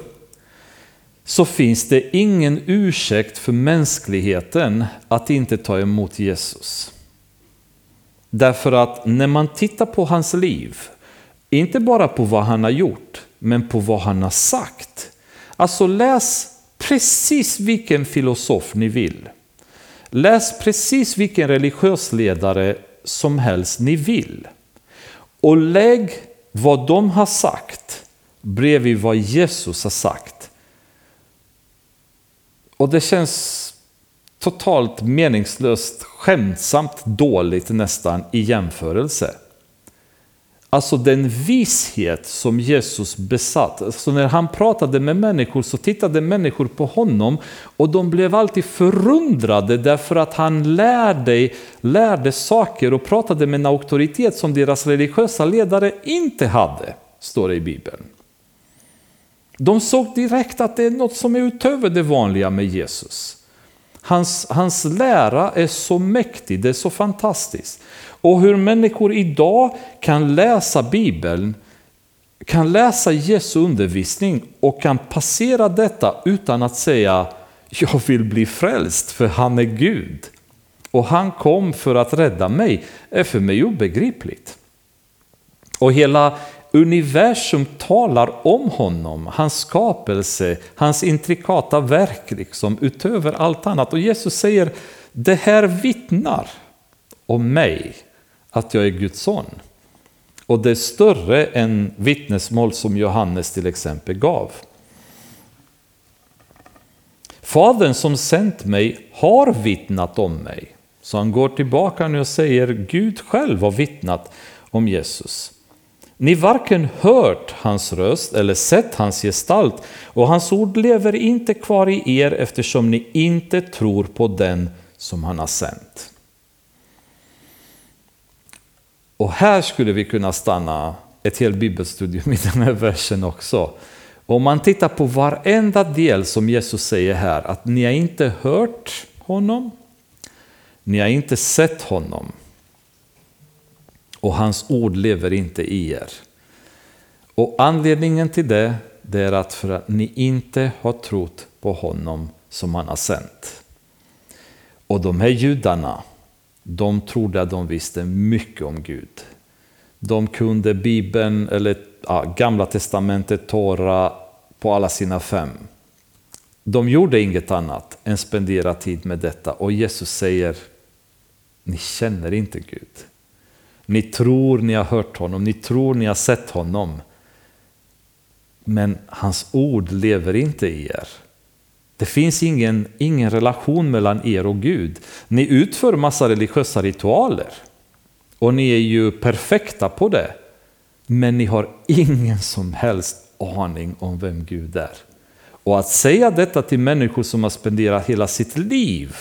så finns det ingen ursäkt för mänskligheten att inte ta emot Jesus. Därför att när man tittar på hans liv, inte bara på vad han har gjort, men på vad han har sagt. Alltså läs precis vilken filosof ni vill. Läs precis vilken religiös ledare som helst ni vill. Och lägg vad de har sagt bredvid vad Jesus har sagt. Och det känns totalt meningslöst, skämtsamt dåligt nästan i jämförelse. Alltså den vishet som Jesus besatt. Alltså när han pratade med människor så tittade människor på honom och de blev alltid förundrade därför att han lärde, lärde saker och pratade med en auktoritet som deras religiösa ledare inte hade, står det i Bibeln. De såg direkt att det är något som är utöver det vanliga med Jesus. Hans, hans lära är så mäktig, det är så fantastiskt. Och hur människor idag kan läsa Bibeln, kan läsa Jesu undervisning och kan passera detta utan att säga jag vill bli frälst för han är Gud. Och han kom för att rädda mig, är för mig obegripligt. Och hela universum talar om honom, hans skapelse, hans intrikata verk liksom, utöver allt annat. Och Jesus säger, det här vittnar om mig, att jag är Guds son. Och det är större än vittnesmål som Johannes till exempel gav. Fadern som sänt mig har vittnat om mig. Så han går tillbaka nu och säger Gud själv har vittnat om Jesus. Ni varken hört hans röst eller sett hans gestalt och hans ord lever inte kvar i er eftersom ni inte tror på den som han har sänt. Och här skulle vi kunna stanna ett helt bibelstudium i den här versen också. Om man tittar på varenda del som Jesus säger här, att ni har inte hört honom, ni har inte sett honom och hans ord lever inte i er. Och anledningen till det, det är att för att ni inte har trott på honom som han har sänt. Och de här judarna, de trodde att de visste mycket om Gud. De kunde Bibeln, eller ja, Gamla Testamentet, Torah, på alla sina fem. De gjorde inget annat än spendera tid med detta och Jesus säger, ni känner inte Gud. Ni tror ni har hört honom, ni tror ni har sett honom. Men hans ord lever inte i er. Det finns ingen, ingen relation mellan er och Gud. Ni utför massa religiösa ritualer. Och ni är ju perfekta på det. Men ni har ingen som helst aning om vem Gud är. Och att säga detta till människor som har spenderat hela sitt liv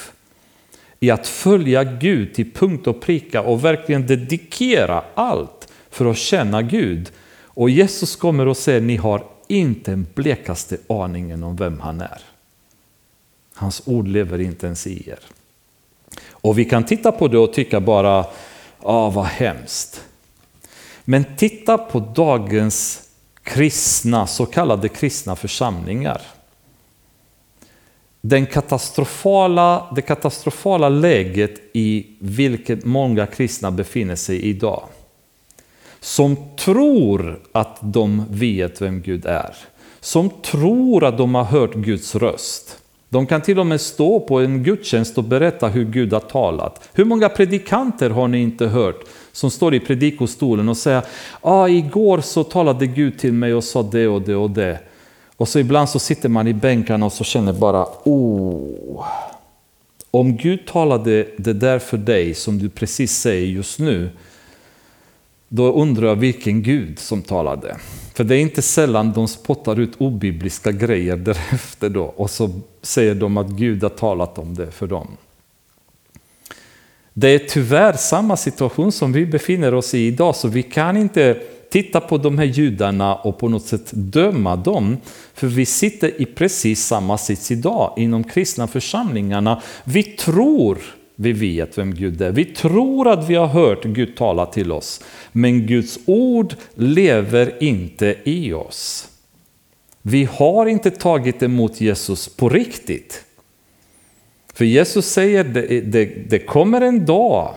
i att följa Gud till punkt och pricka och verkligen dedikera allt för att känna Gud. Och Jesus kommer och säger, ni har inte en blekaste aningen om vem han är. Hans ord lever inte ens i er. Och vi kan titta på det och tycka bara, ah, vad hemskt. Men titta på dagens kristna, så kallade kristna församlingar. Den katastrofala, det katastrofala läget i vilket många kristna befinner sig idag. Som tror att de vet vem Gud är. Som tror att de har hört Guds röst. De kan till och med stå på en gudstjänst och berätta hur Gud har talat. Hur många predikanter har ni inte hört som står i predikostolen och säger ah, igår så talade Gud till mig och sa det och det och det. Och så ibland så sitter man i bänkarna och så känner bara, oh. Om Gud talade det där för dig som du precis säger just nu, då undrar jag vilken Gud som talade. För det är inte sällan de spottar ut obibliska grejer därefter då och så säger de att Gud har talat om det för dem. Det är tyvärr samma situation som vi befinner oss i idag så vi kan inte titta på de här judarna och på något sätt döma dem. För vi sitter i precis samma sits idag inom kristna församlingarna. Vi tror vi vet vem Gud är. Vi tror att vi har hört Gud tala till oss. Men Guds ord lever inte i oss. Vi har inte tagit emot Jesus på riktigt. För Jesus säger det, det, det kommer en dag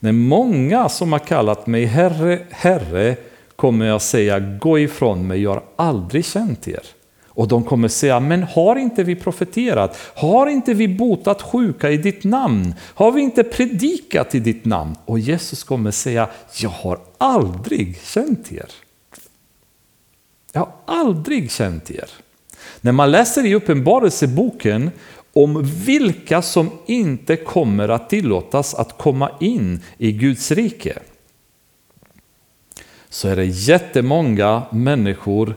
när många som har kallat mig Herre, Herre kommer jag säga gå ifrån mig, jag har aldrig känt er. Och de kommer säga, men har inte vi profeterat? Har inte vi botat sjuka i ditt namn? Har vi inte predikat i ditt namn? Och Jesus kommer säga, jag har aldrig känt er. Jag har aldrig känt er. När man läser i Uppenbarelseboken om vilka som inte kommer att tillåtas att komma in i Guds rike så är det jättemånga människor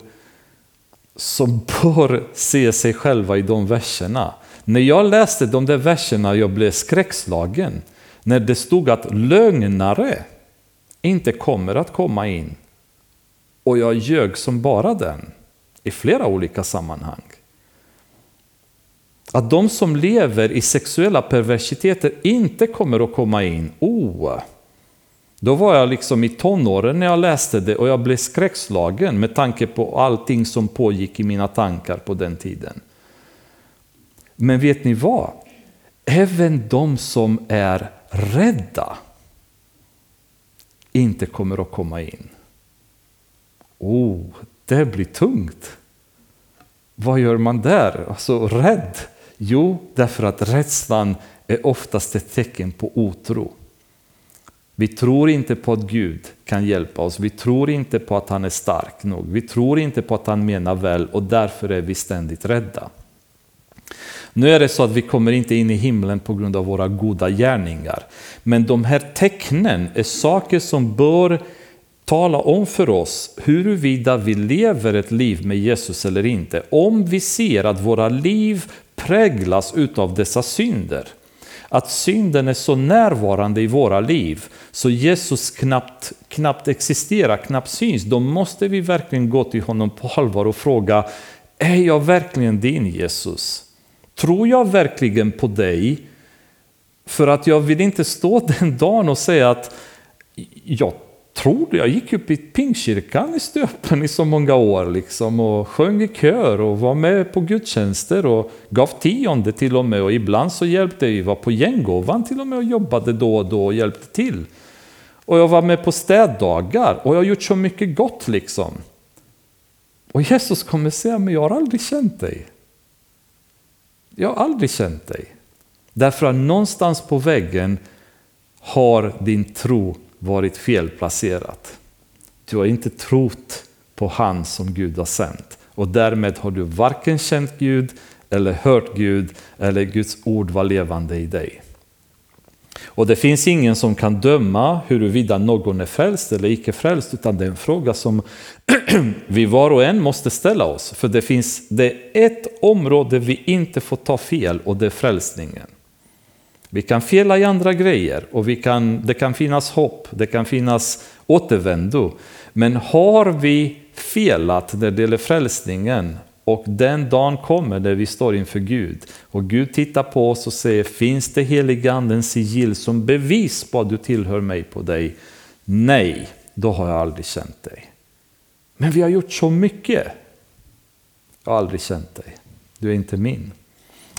som bör se sig själva i de verserna. När jag läste de där verserna jag blev skräckslagen. När det stod att lögnare inte kommer att komma in. Och jag ljög som bara den i flera olika sammanhang. Att de som lever i sexuella perversiteter inte kommer att komma in. Oh, då var jag liksom i tonåren när jag läste det och jag blev skräckslagen med tanke på allting som pågick i mina tankar på den tiden. Men vet ni vad? Även de som är rädda inte kommer att komma in. Oh, det blir tungt. Vad gör man där? Alltså rädd? Jo, därför att rädslan är oftast ett tecken på otro. Vi tror inte på att Gud kan hjälpa oss. Vi tror inte på att han är stark nog. Vi tror inte på att han menar väl och därför är vi ständigt rädda. Nu är det så att vi kommer inte in i himlen på grund av våra goda gärningar. Men de här tecknen är saker som bör tala om för oss huruvida vi lever ett liv med Jesus eller inte. Om vi ser att våra liv präglas utav dessa synder att synden är så närvarande i våra liv så Jesus knappt, knappt existerar, knappt syns, då måste vi verkligen gå till honom på allvar och fråga, är jag verkligen din Jesus? Tror jag verkligen på dig? För att jag vill inte stå <laughs> den dagen och säga att jag tror det. Jag gick upp i Pingstkyrkan i Stöpen i så många år liksom och sjöng i kör och var med på gudstjänster och gav tionde till och med och ibland så hjälpte vi, var på gänggåvan till och med och jobbade då och då och hjälpte till. Och jag var med på städdagar och jag har gjort så mycket gott liksom. Och Jesus kommer säga, men jag har aldrig känt dig. Jag har aldrig känt dig. Därför att någonstans på väggen har din tro varit felplacerat. Du har inte trott på han som Gud har sänt och därmed har du varken känt Gud eller hört Gud eller Guds ord var levande i dig. Och det finns ingen som kan döma huruvida någon är frälst eller icke frälst utan det är en fråga som <clears throat> vi var och en måste ställa oss. För det finns det är ett område vi inte får ta fel och det är frälsningen. Vi kan fela i andra grejer och vi kan, det kan finnas hopp, det kan finnas återvändo. Men har vi felat när det gäller frälsningen och den dagen kommer där vi står inför Gud och Gud tittar på oss och säger finns det heligandens sigill som bevis på att du tillhör mig på dig? Nej, då har jag aldrig känt dig. Men vi har gjort så mycket. Jag har aldrig känt dig. Du är inte min.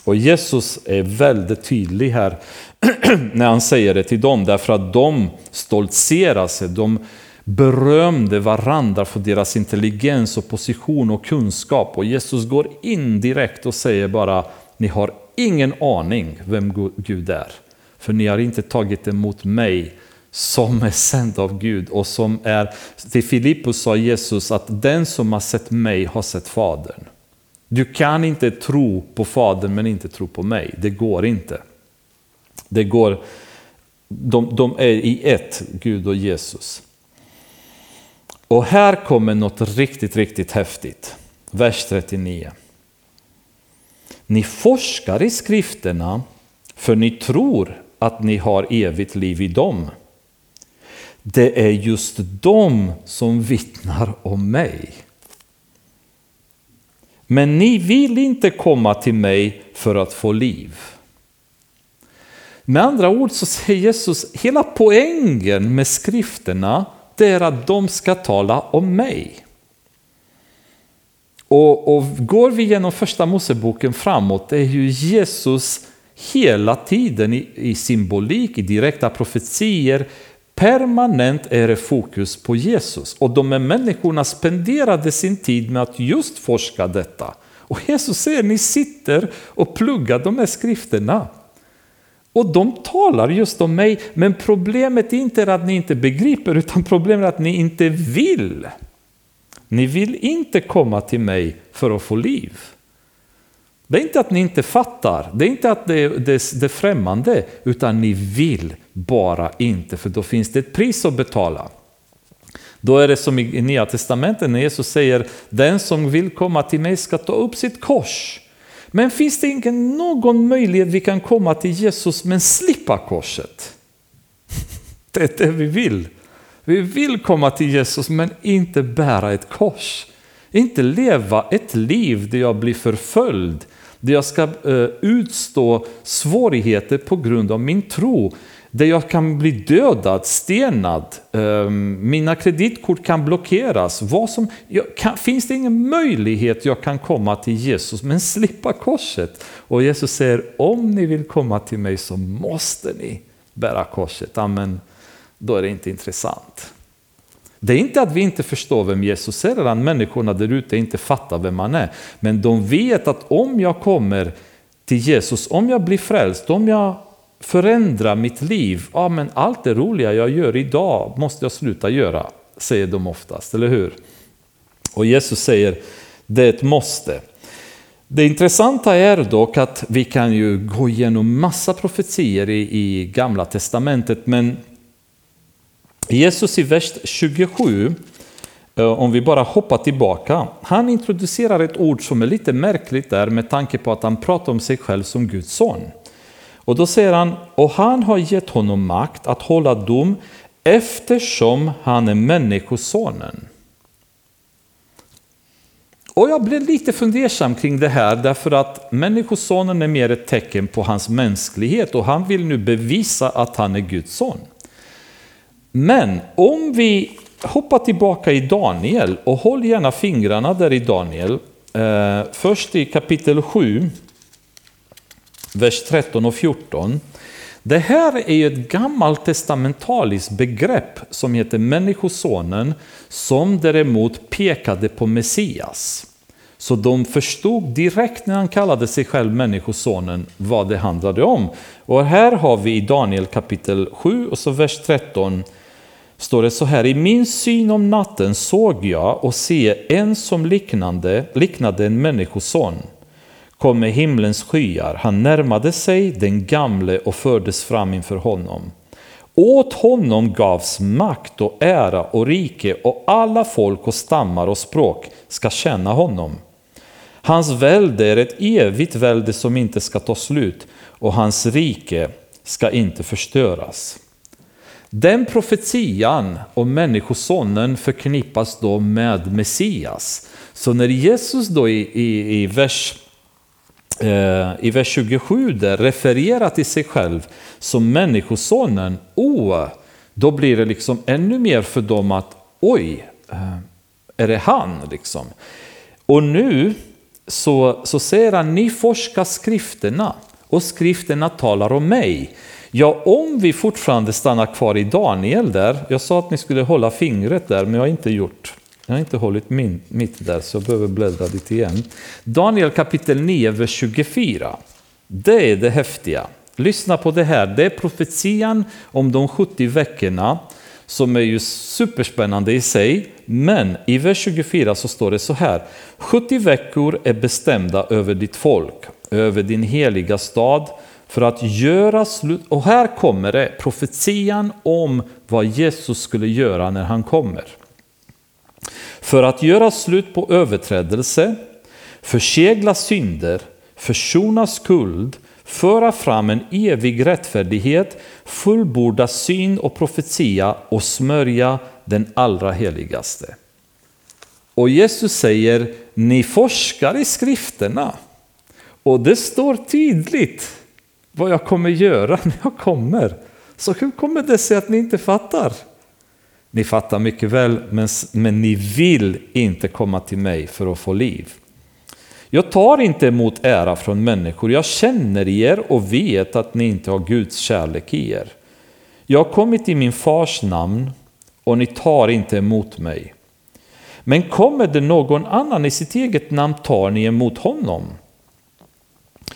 Och Jesus är väldigt tydlig här <clears throat> när han säger det till dem, därför att de stoltserar sig, de berömde varandra för deras intelligens och position och kunskap. Och Jesus går in direkt och säger bara, ni har ingen aning vem Gud är. För ni har inte tagit emot mig som är sänd av Gud och som är, till Filippus sa Jesus att den som har sett mig har sett Fadern. Du kan inte tro på Fadern men inte tro på mig, det går inte. Det går, de, de är i ett, Gud och Jesus. Och här kommer något riktigt, riktigt häftigt. Vers 39. Ni forskar i skrifterna för ni tror att ni har evigt liv i dem. Det är just de som vittnar om mig. Men ni vill inte komma till mig för att få liv. Med andra ord så säger Jesus, hela poängen med skrifterna det är att de ska tala om mig. Och, och går vi genom första Moseboken framåt, det är ju Jesus hela tiden i, i symbolik, i direkta profetier, permanent är det fokus på Jesus. Och de här människorna spenderade sin tid med att just forska detta. Och Jesus säger, ni sitter och pluggar de här skrifterna. Och de talar just om mig, men problemet är inte att ni inte begriper, utan problemet är att ni inte vill. Ni vill inte komma till mig för att få liv. Det är inte att ni inte fattar, det är inte att det är, det, är främmande, utan ni vill bara inte, för då finns det ett pris att betala. Då är det som i Nya Testamentet när Jesus säger den som vill komma till mig ska ta upp sitt kors. Men finns det ingen någon möjlighet vi kan komma till Jesus men slippa korset? <laughs> Det är det vi vill. Vi vill komma till Jesus men inte bära ett kors. Inte leva ett liv där jag blir förföljd, där jag ska eh, utstå svårigheter på grund av min tro, där jag kan bli dödad, stenad, ehm, mina kreditkort kan blockeras. Vad som, kan, finns det ingen möjlighet jag kan komma till Jesus men slippa korset? Och Jesus säger, om ni vill komma till mig så måste ni bära korset. Amen då är det inte intressant. Det är inte att vi inte förstår vem Jesus är, eller att människorna där ute inte fattar vem han är. Men de vet att om jag kommer till Jesus, om jag blir frälst, om jag förändrar mitt liv, ja men allt det roliga jag gör idag måste jag sluta göra, säger de oftast, eller hur? Och Jesus säger, det är ett måste. Det intressanta är dock att vi kan ju gå igenom massa profetier i, i Gamla Testamentet, men Jesus i vers 27, eh, om vi bara hoppar tillbaka, han introducerar ett ord som är lite märkligt där med tanke på att han pratar om sig själv som Guds son. Och då säger han, och han har gett honom makt att hålla dom eftersom han är människosonen. Och jag blev lite fundersam kring det här därför att människosonen är mer ett tecken på hans mänsklighet och han vill nu bevisa att han är Guds son. Men om vi hoppar tillbaka i Daniel och håll gärna fingrarna där i Daniel. Eh, först i kapitel 7, vers 13 och 14. Det här är ju ett gammalt testamentaliskt begrepp som heter Människosonen som däremot pekade på Messias. Så de förstod direkt när han kallade sig själv Människosonen vad det handlade om. Och här har vi i Daniel kapitel 7 och så vers 13 står det så här, i min syn om natten såg jag och se en som liknande, liknade en människoson kom med himlens skyar. Han närmade sig den gamle och fördes fram inför honom. Åt honom gavs makt och ära och rike och alla folk och stammar och språk ska känna honom. Hans välde är ett evigt välde som inte ska ta slut och hans rike ska inte förstöras. Den profetian om Människosonen förknippas då med Messias. Så när Jesus då i, i, i, vers, eh, i vers 27 där refererar till sig själv som Människosonen, oh, då blir det liksom ännu mer för dem att oj, eh, är det han liksom? Och nu så, så säger han, ni forskar skrifterna och skrifterna talar om mig. Ja, om vi fortfarande stannar kvar i Daniel där, jag sa att ni skulle hålla fingret där, men jag har inte gjort. Jag har inte hållit min, mitt där, så jag behöver bläddra lite igen. Daniel kapitel 9, vers 24. Det är det häftiga. Lyssna på det här. Det är profetian om de 70 veckorna som är ju superspännande i sig. Men i vers 24 så står det så här. 70 veckor är bestämda över ditt folk, över din heliga stad för att göra slut. Och här kommer det profetian om vad Jesus skulle göra när han kommer. För att göra slut på överträdelse, försegla synder, försona skuld, föra fram en evig rättfärdighet, fullborda syn och profetia och smörja den allra heligaste. Och Jesus säger, ni forskar i skrifterna. Och det står tydligt vad jag kommer göra <laughs> när jag kommer. Så hur kommer det sig att ni inte fattar? Ni fattar mycket väl, men, men ni vill inte komma till mig för att få liv. Jag tar inte emot ära från människor, jag känner er och vet att ni inte har Guds kärlek i er. Jag har kommit i min fars namn och ni tar inte emot mig. Men kommer det någon annan i sitt eget namn tar ni emot honom.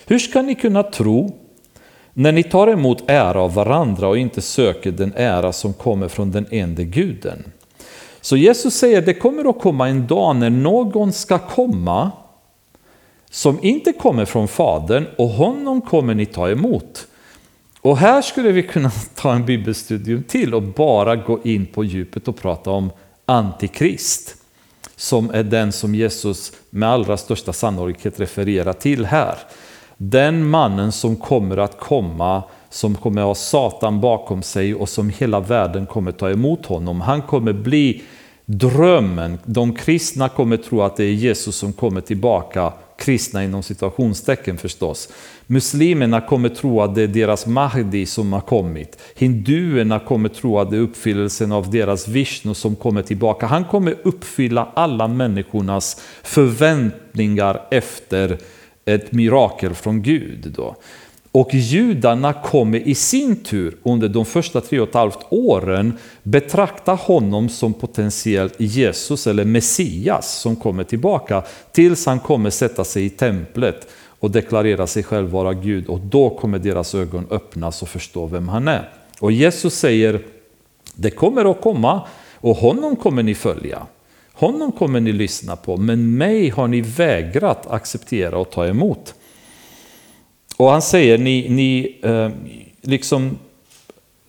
Hur ska ni kunna tro när ni tar emot ära av varandra och inte söker den ära som kommer från den enda guden? Så Jesus säger det kommer att komma en dag när någon ska komma som inte kommer från Fadern och honom kommer ni ta emot. Och här skulle vi kunna <laughs> ta en bibelstudium till och bara gå in på djupet och prata om Antikrist. Som är den som Jesus med allra största sannolikhet refererar till här. Den mannen som kommer att komma, som kommer att ha Satan bakom sig och som hela världen kommer ta emot honom. Han kommer bli drömmen. De kristna kommer tro att det är Jesus som kommer tillbaka kristna inom situationstecken förstås. Muslimerna kommer tro att det är deras Mahdi som har kommit. Hinduerna kommer tro att det är uppfyllelsen av deras Vishnu som kommer tillbaka. Han kommer uppfylla alla människornas förväntningar efter ett mirakel från Gud. Då. Och judarna kommer i sin tur under de första tre och ett halvt åren betrakta honom som potentiellt Jesus eller Messias som kommer tillbaka tills han kommer sätta sig i templet och deklarera sig själv vara Gud och då kommer deras ögon öppnas och förstå vem han är. Och Jesus säger, det kommer att komma och honom kommer ni följa. Honom kommer ni lyssna på, men mig har ni vägrat acceptera och ta emot. Och han säger, ni, ni eh, liksom,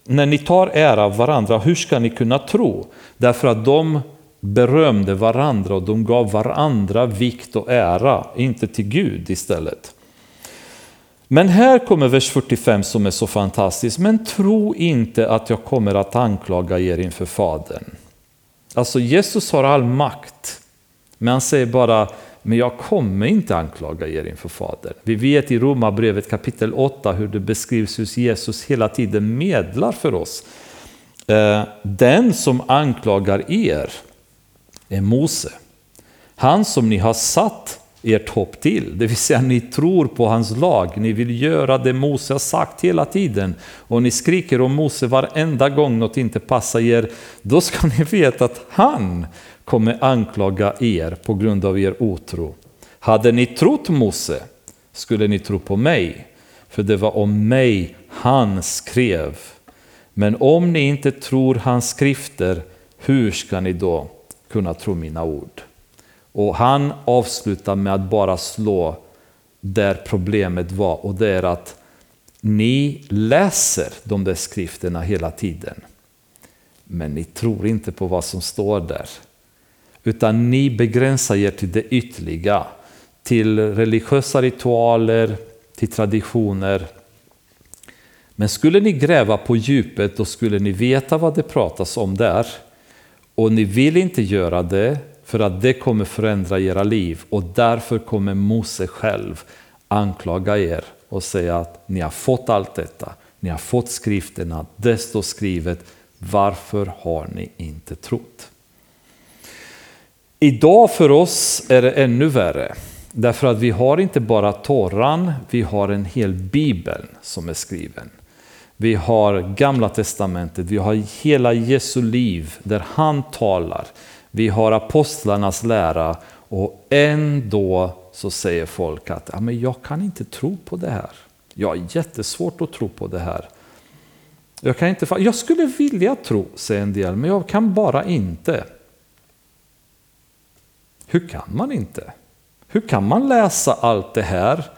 när ni tar ära av varandra, hur ska ni kunna tro? Därför att de berömde varandra och de gav varandra vikt och ära, inte till Gud istället. Men här kommer vers 45 som är så fantastisk. Men tro inte att jag kommer att anklaga er inför Fadern. Alltså Jesus har all makt. Men han säger bara, men jag kommer inte anklaga er inför Fadern. Vi vet i Romarbrevet kapitel 8 hur det beskrivs hur Jesus hela tiden medlar för oss. Eh, Den som anklagar er är Mose. Han som ni har satt ert hopp till, det vill säga ni tror på hans lag, ni vill göra det Mose har sagt hela tiden och ni skriker om Mose varenda gång något inte passar er, då ska ni veta att han kommer anklaga er på grund av er otro. Hade ni trott Mose skulle ni tro på mig, för det var om mig han skrev. Men om ni inte tror hans skrifter, hur ska ni då kunna tro mina ord? Och han avslutar med att bara slå där problemet var och det är att ni läser de där skrifterna hela tiden. Men ni tror inte på vad som står där. Utan ni begränsar er till det ytliga, till religiösa ritualer, till traditioner. Men skulle ni gräva på djupet då skulle ni veta vad det pratas om där. Och ni vill inte göra det för att det kommer förändra era liv och därför kommer Mose själv anklaga er och säga att ni har fått allt detta, ni har fått skrifterna, det står skrivet, varför har ni inte trott? Idag för oss är det ännu värre. Därför att vi har inte bara Toran, vi har en hel bibel som är skriven. Vi har gamla testamentet, vi har hela Jesu liv där han talar. Vi har apostlarnas lära och ändå så säger folk att ja, men jag kan inte tro på det här. Jag har jättesvårt att tro på det här. Jag, kan inte, jag skulle vilja tro, säger en del, men jag kan bara inte. Hur kan man inte? Hur kan man läsa allt det här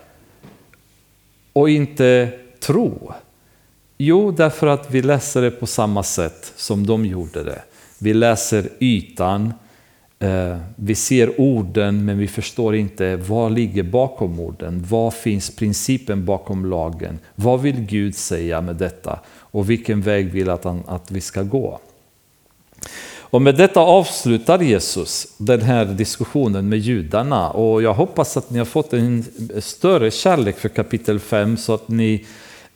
och inte tro? Jo, därför att vi läser det på samma sätt som de gjorde det. Vi läser ytan, eh, vi ser orden men vi förstår inte vad ligger bakom orden. Vad finns principen bakom lagen? Vad vill Gud säga med detta? Och vilken väg vill att, han, att vi ska gå? Och med detta avslutar Jesus den här diskussionen med judarna och jag hoppas att ni har fått en större kärlek för kapitel 5 så att ni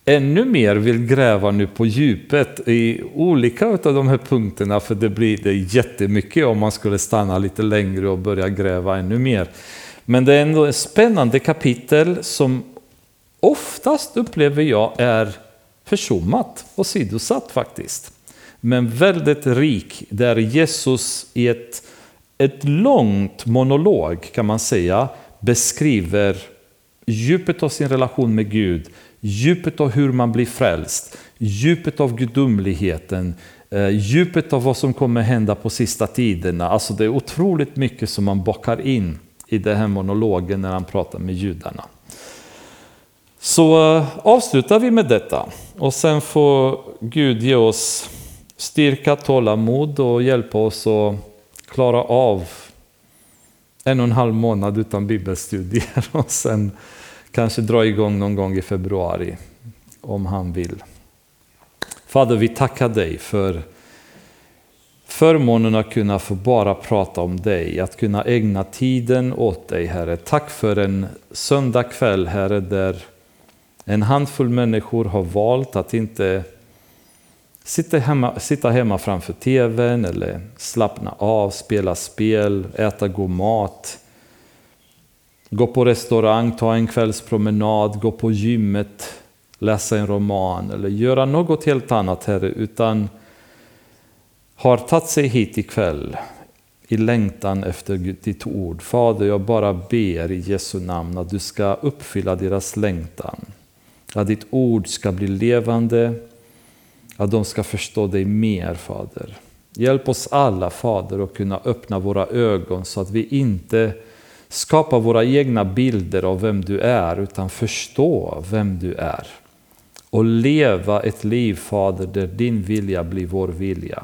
ännu mer vill gräva nu på djupet i olika av de här punkterna för det blir det jättemycket om man skulle stanna lite längre och börja gräva ännu mer. Men det är ändå ett spännande kapitel som oftast upplever jag är försummat och sidosatt faktiskt men väldigt rik, där Jesus i ett, ett långt monolog kan man säga beskriver djupet av sin relation med Gud, djupet av hur man blir frälst, djupet av gudomligheten, eh, djupet av vad som kommer hända på sista tiderna. Alltså det är otroligt mycket som man bakar in i den här monologen när han pratar med judarna. Så eh, avslutar vi med detta och sen får Gud ge oss styrka, tålamod och hjälpa oss att klara av en och en halv månad utan bibelstudier <laughs> och sen kanske dra igång någon gång i februari om han vill. Fader, vi tackar dig för förmånen att kunna få bara prata om dig, att kunna ägna tiden åt dig, Herre. Tack för en söndagkväll, Herre, där en handfull människor har valt att inte Sitta hemma, sitta hemma framför tvn eller slappna av, spela spel, äta god mat. Gå på restaurang, ta en kvällspromenad, gå på gymmet, läsa en roman eller göra något helt annat Herre, utan har tagit sig hit ikväll i längtan efter ditt ord. Fader, jag bara ber i Jesu namn att du ska uppfylla deras längtan. Att ditt ord ska bli levande, att de ska förstå dig mer, Fader. Hjälp oss alla, Fader, att kunna öppna våra ögon så att vi inte Skapa våra egna bilder av vem du är, utan förstå vem du är. Och leva ett liv, Fader, där din vilja blir vår vilja.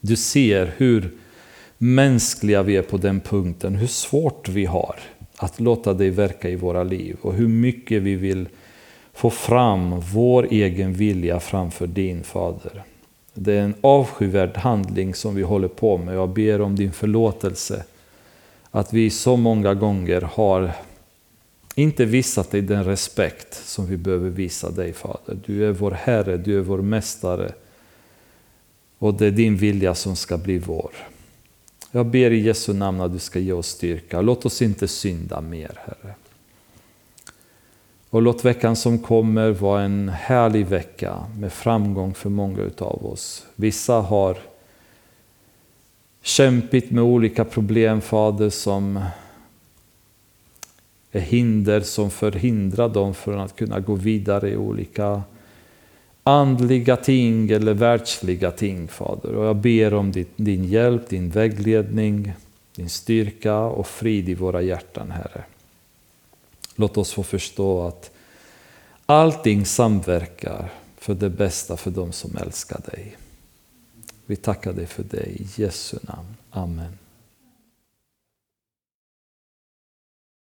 Du ser hur mänskliga vi är på den punkten, hur svårt vi har att låta dig verka i våra liv och hur mycket vi vill få fram vår egen vilja framför din Fader. Det är en avskyvärd handling som vi håller på med. Jag ber om din förlåtelse. Att vi så många gånger har inte visat dig den respekt som vi behöver visa dig Fader. Du är vår Herre, du är vår Mästare. Och det är din vilja som ska bli vår. Jag ber i Jesu namn att du ska ge oss styrka. Låt oss inte synda mer Herre. Och låt veckan som kommer vara en härlig vecka med framgång för många utav oss. Vissa har kämpigt med olika problem, Fader, som är hinder som förhindrar dem från att kunna gå vidare i olika andliga ting eller världsliga ting, Fader. Och jag ber om din hjälp, din vägledning, din styrka och frid i våra hjärtan, Herre. Låt oss få förstå att allting samverkar för det bästa för dem som älskar dig. Vi tackar dig för det i Jesu namn. Amen.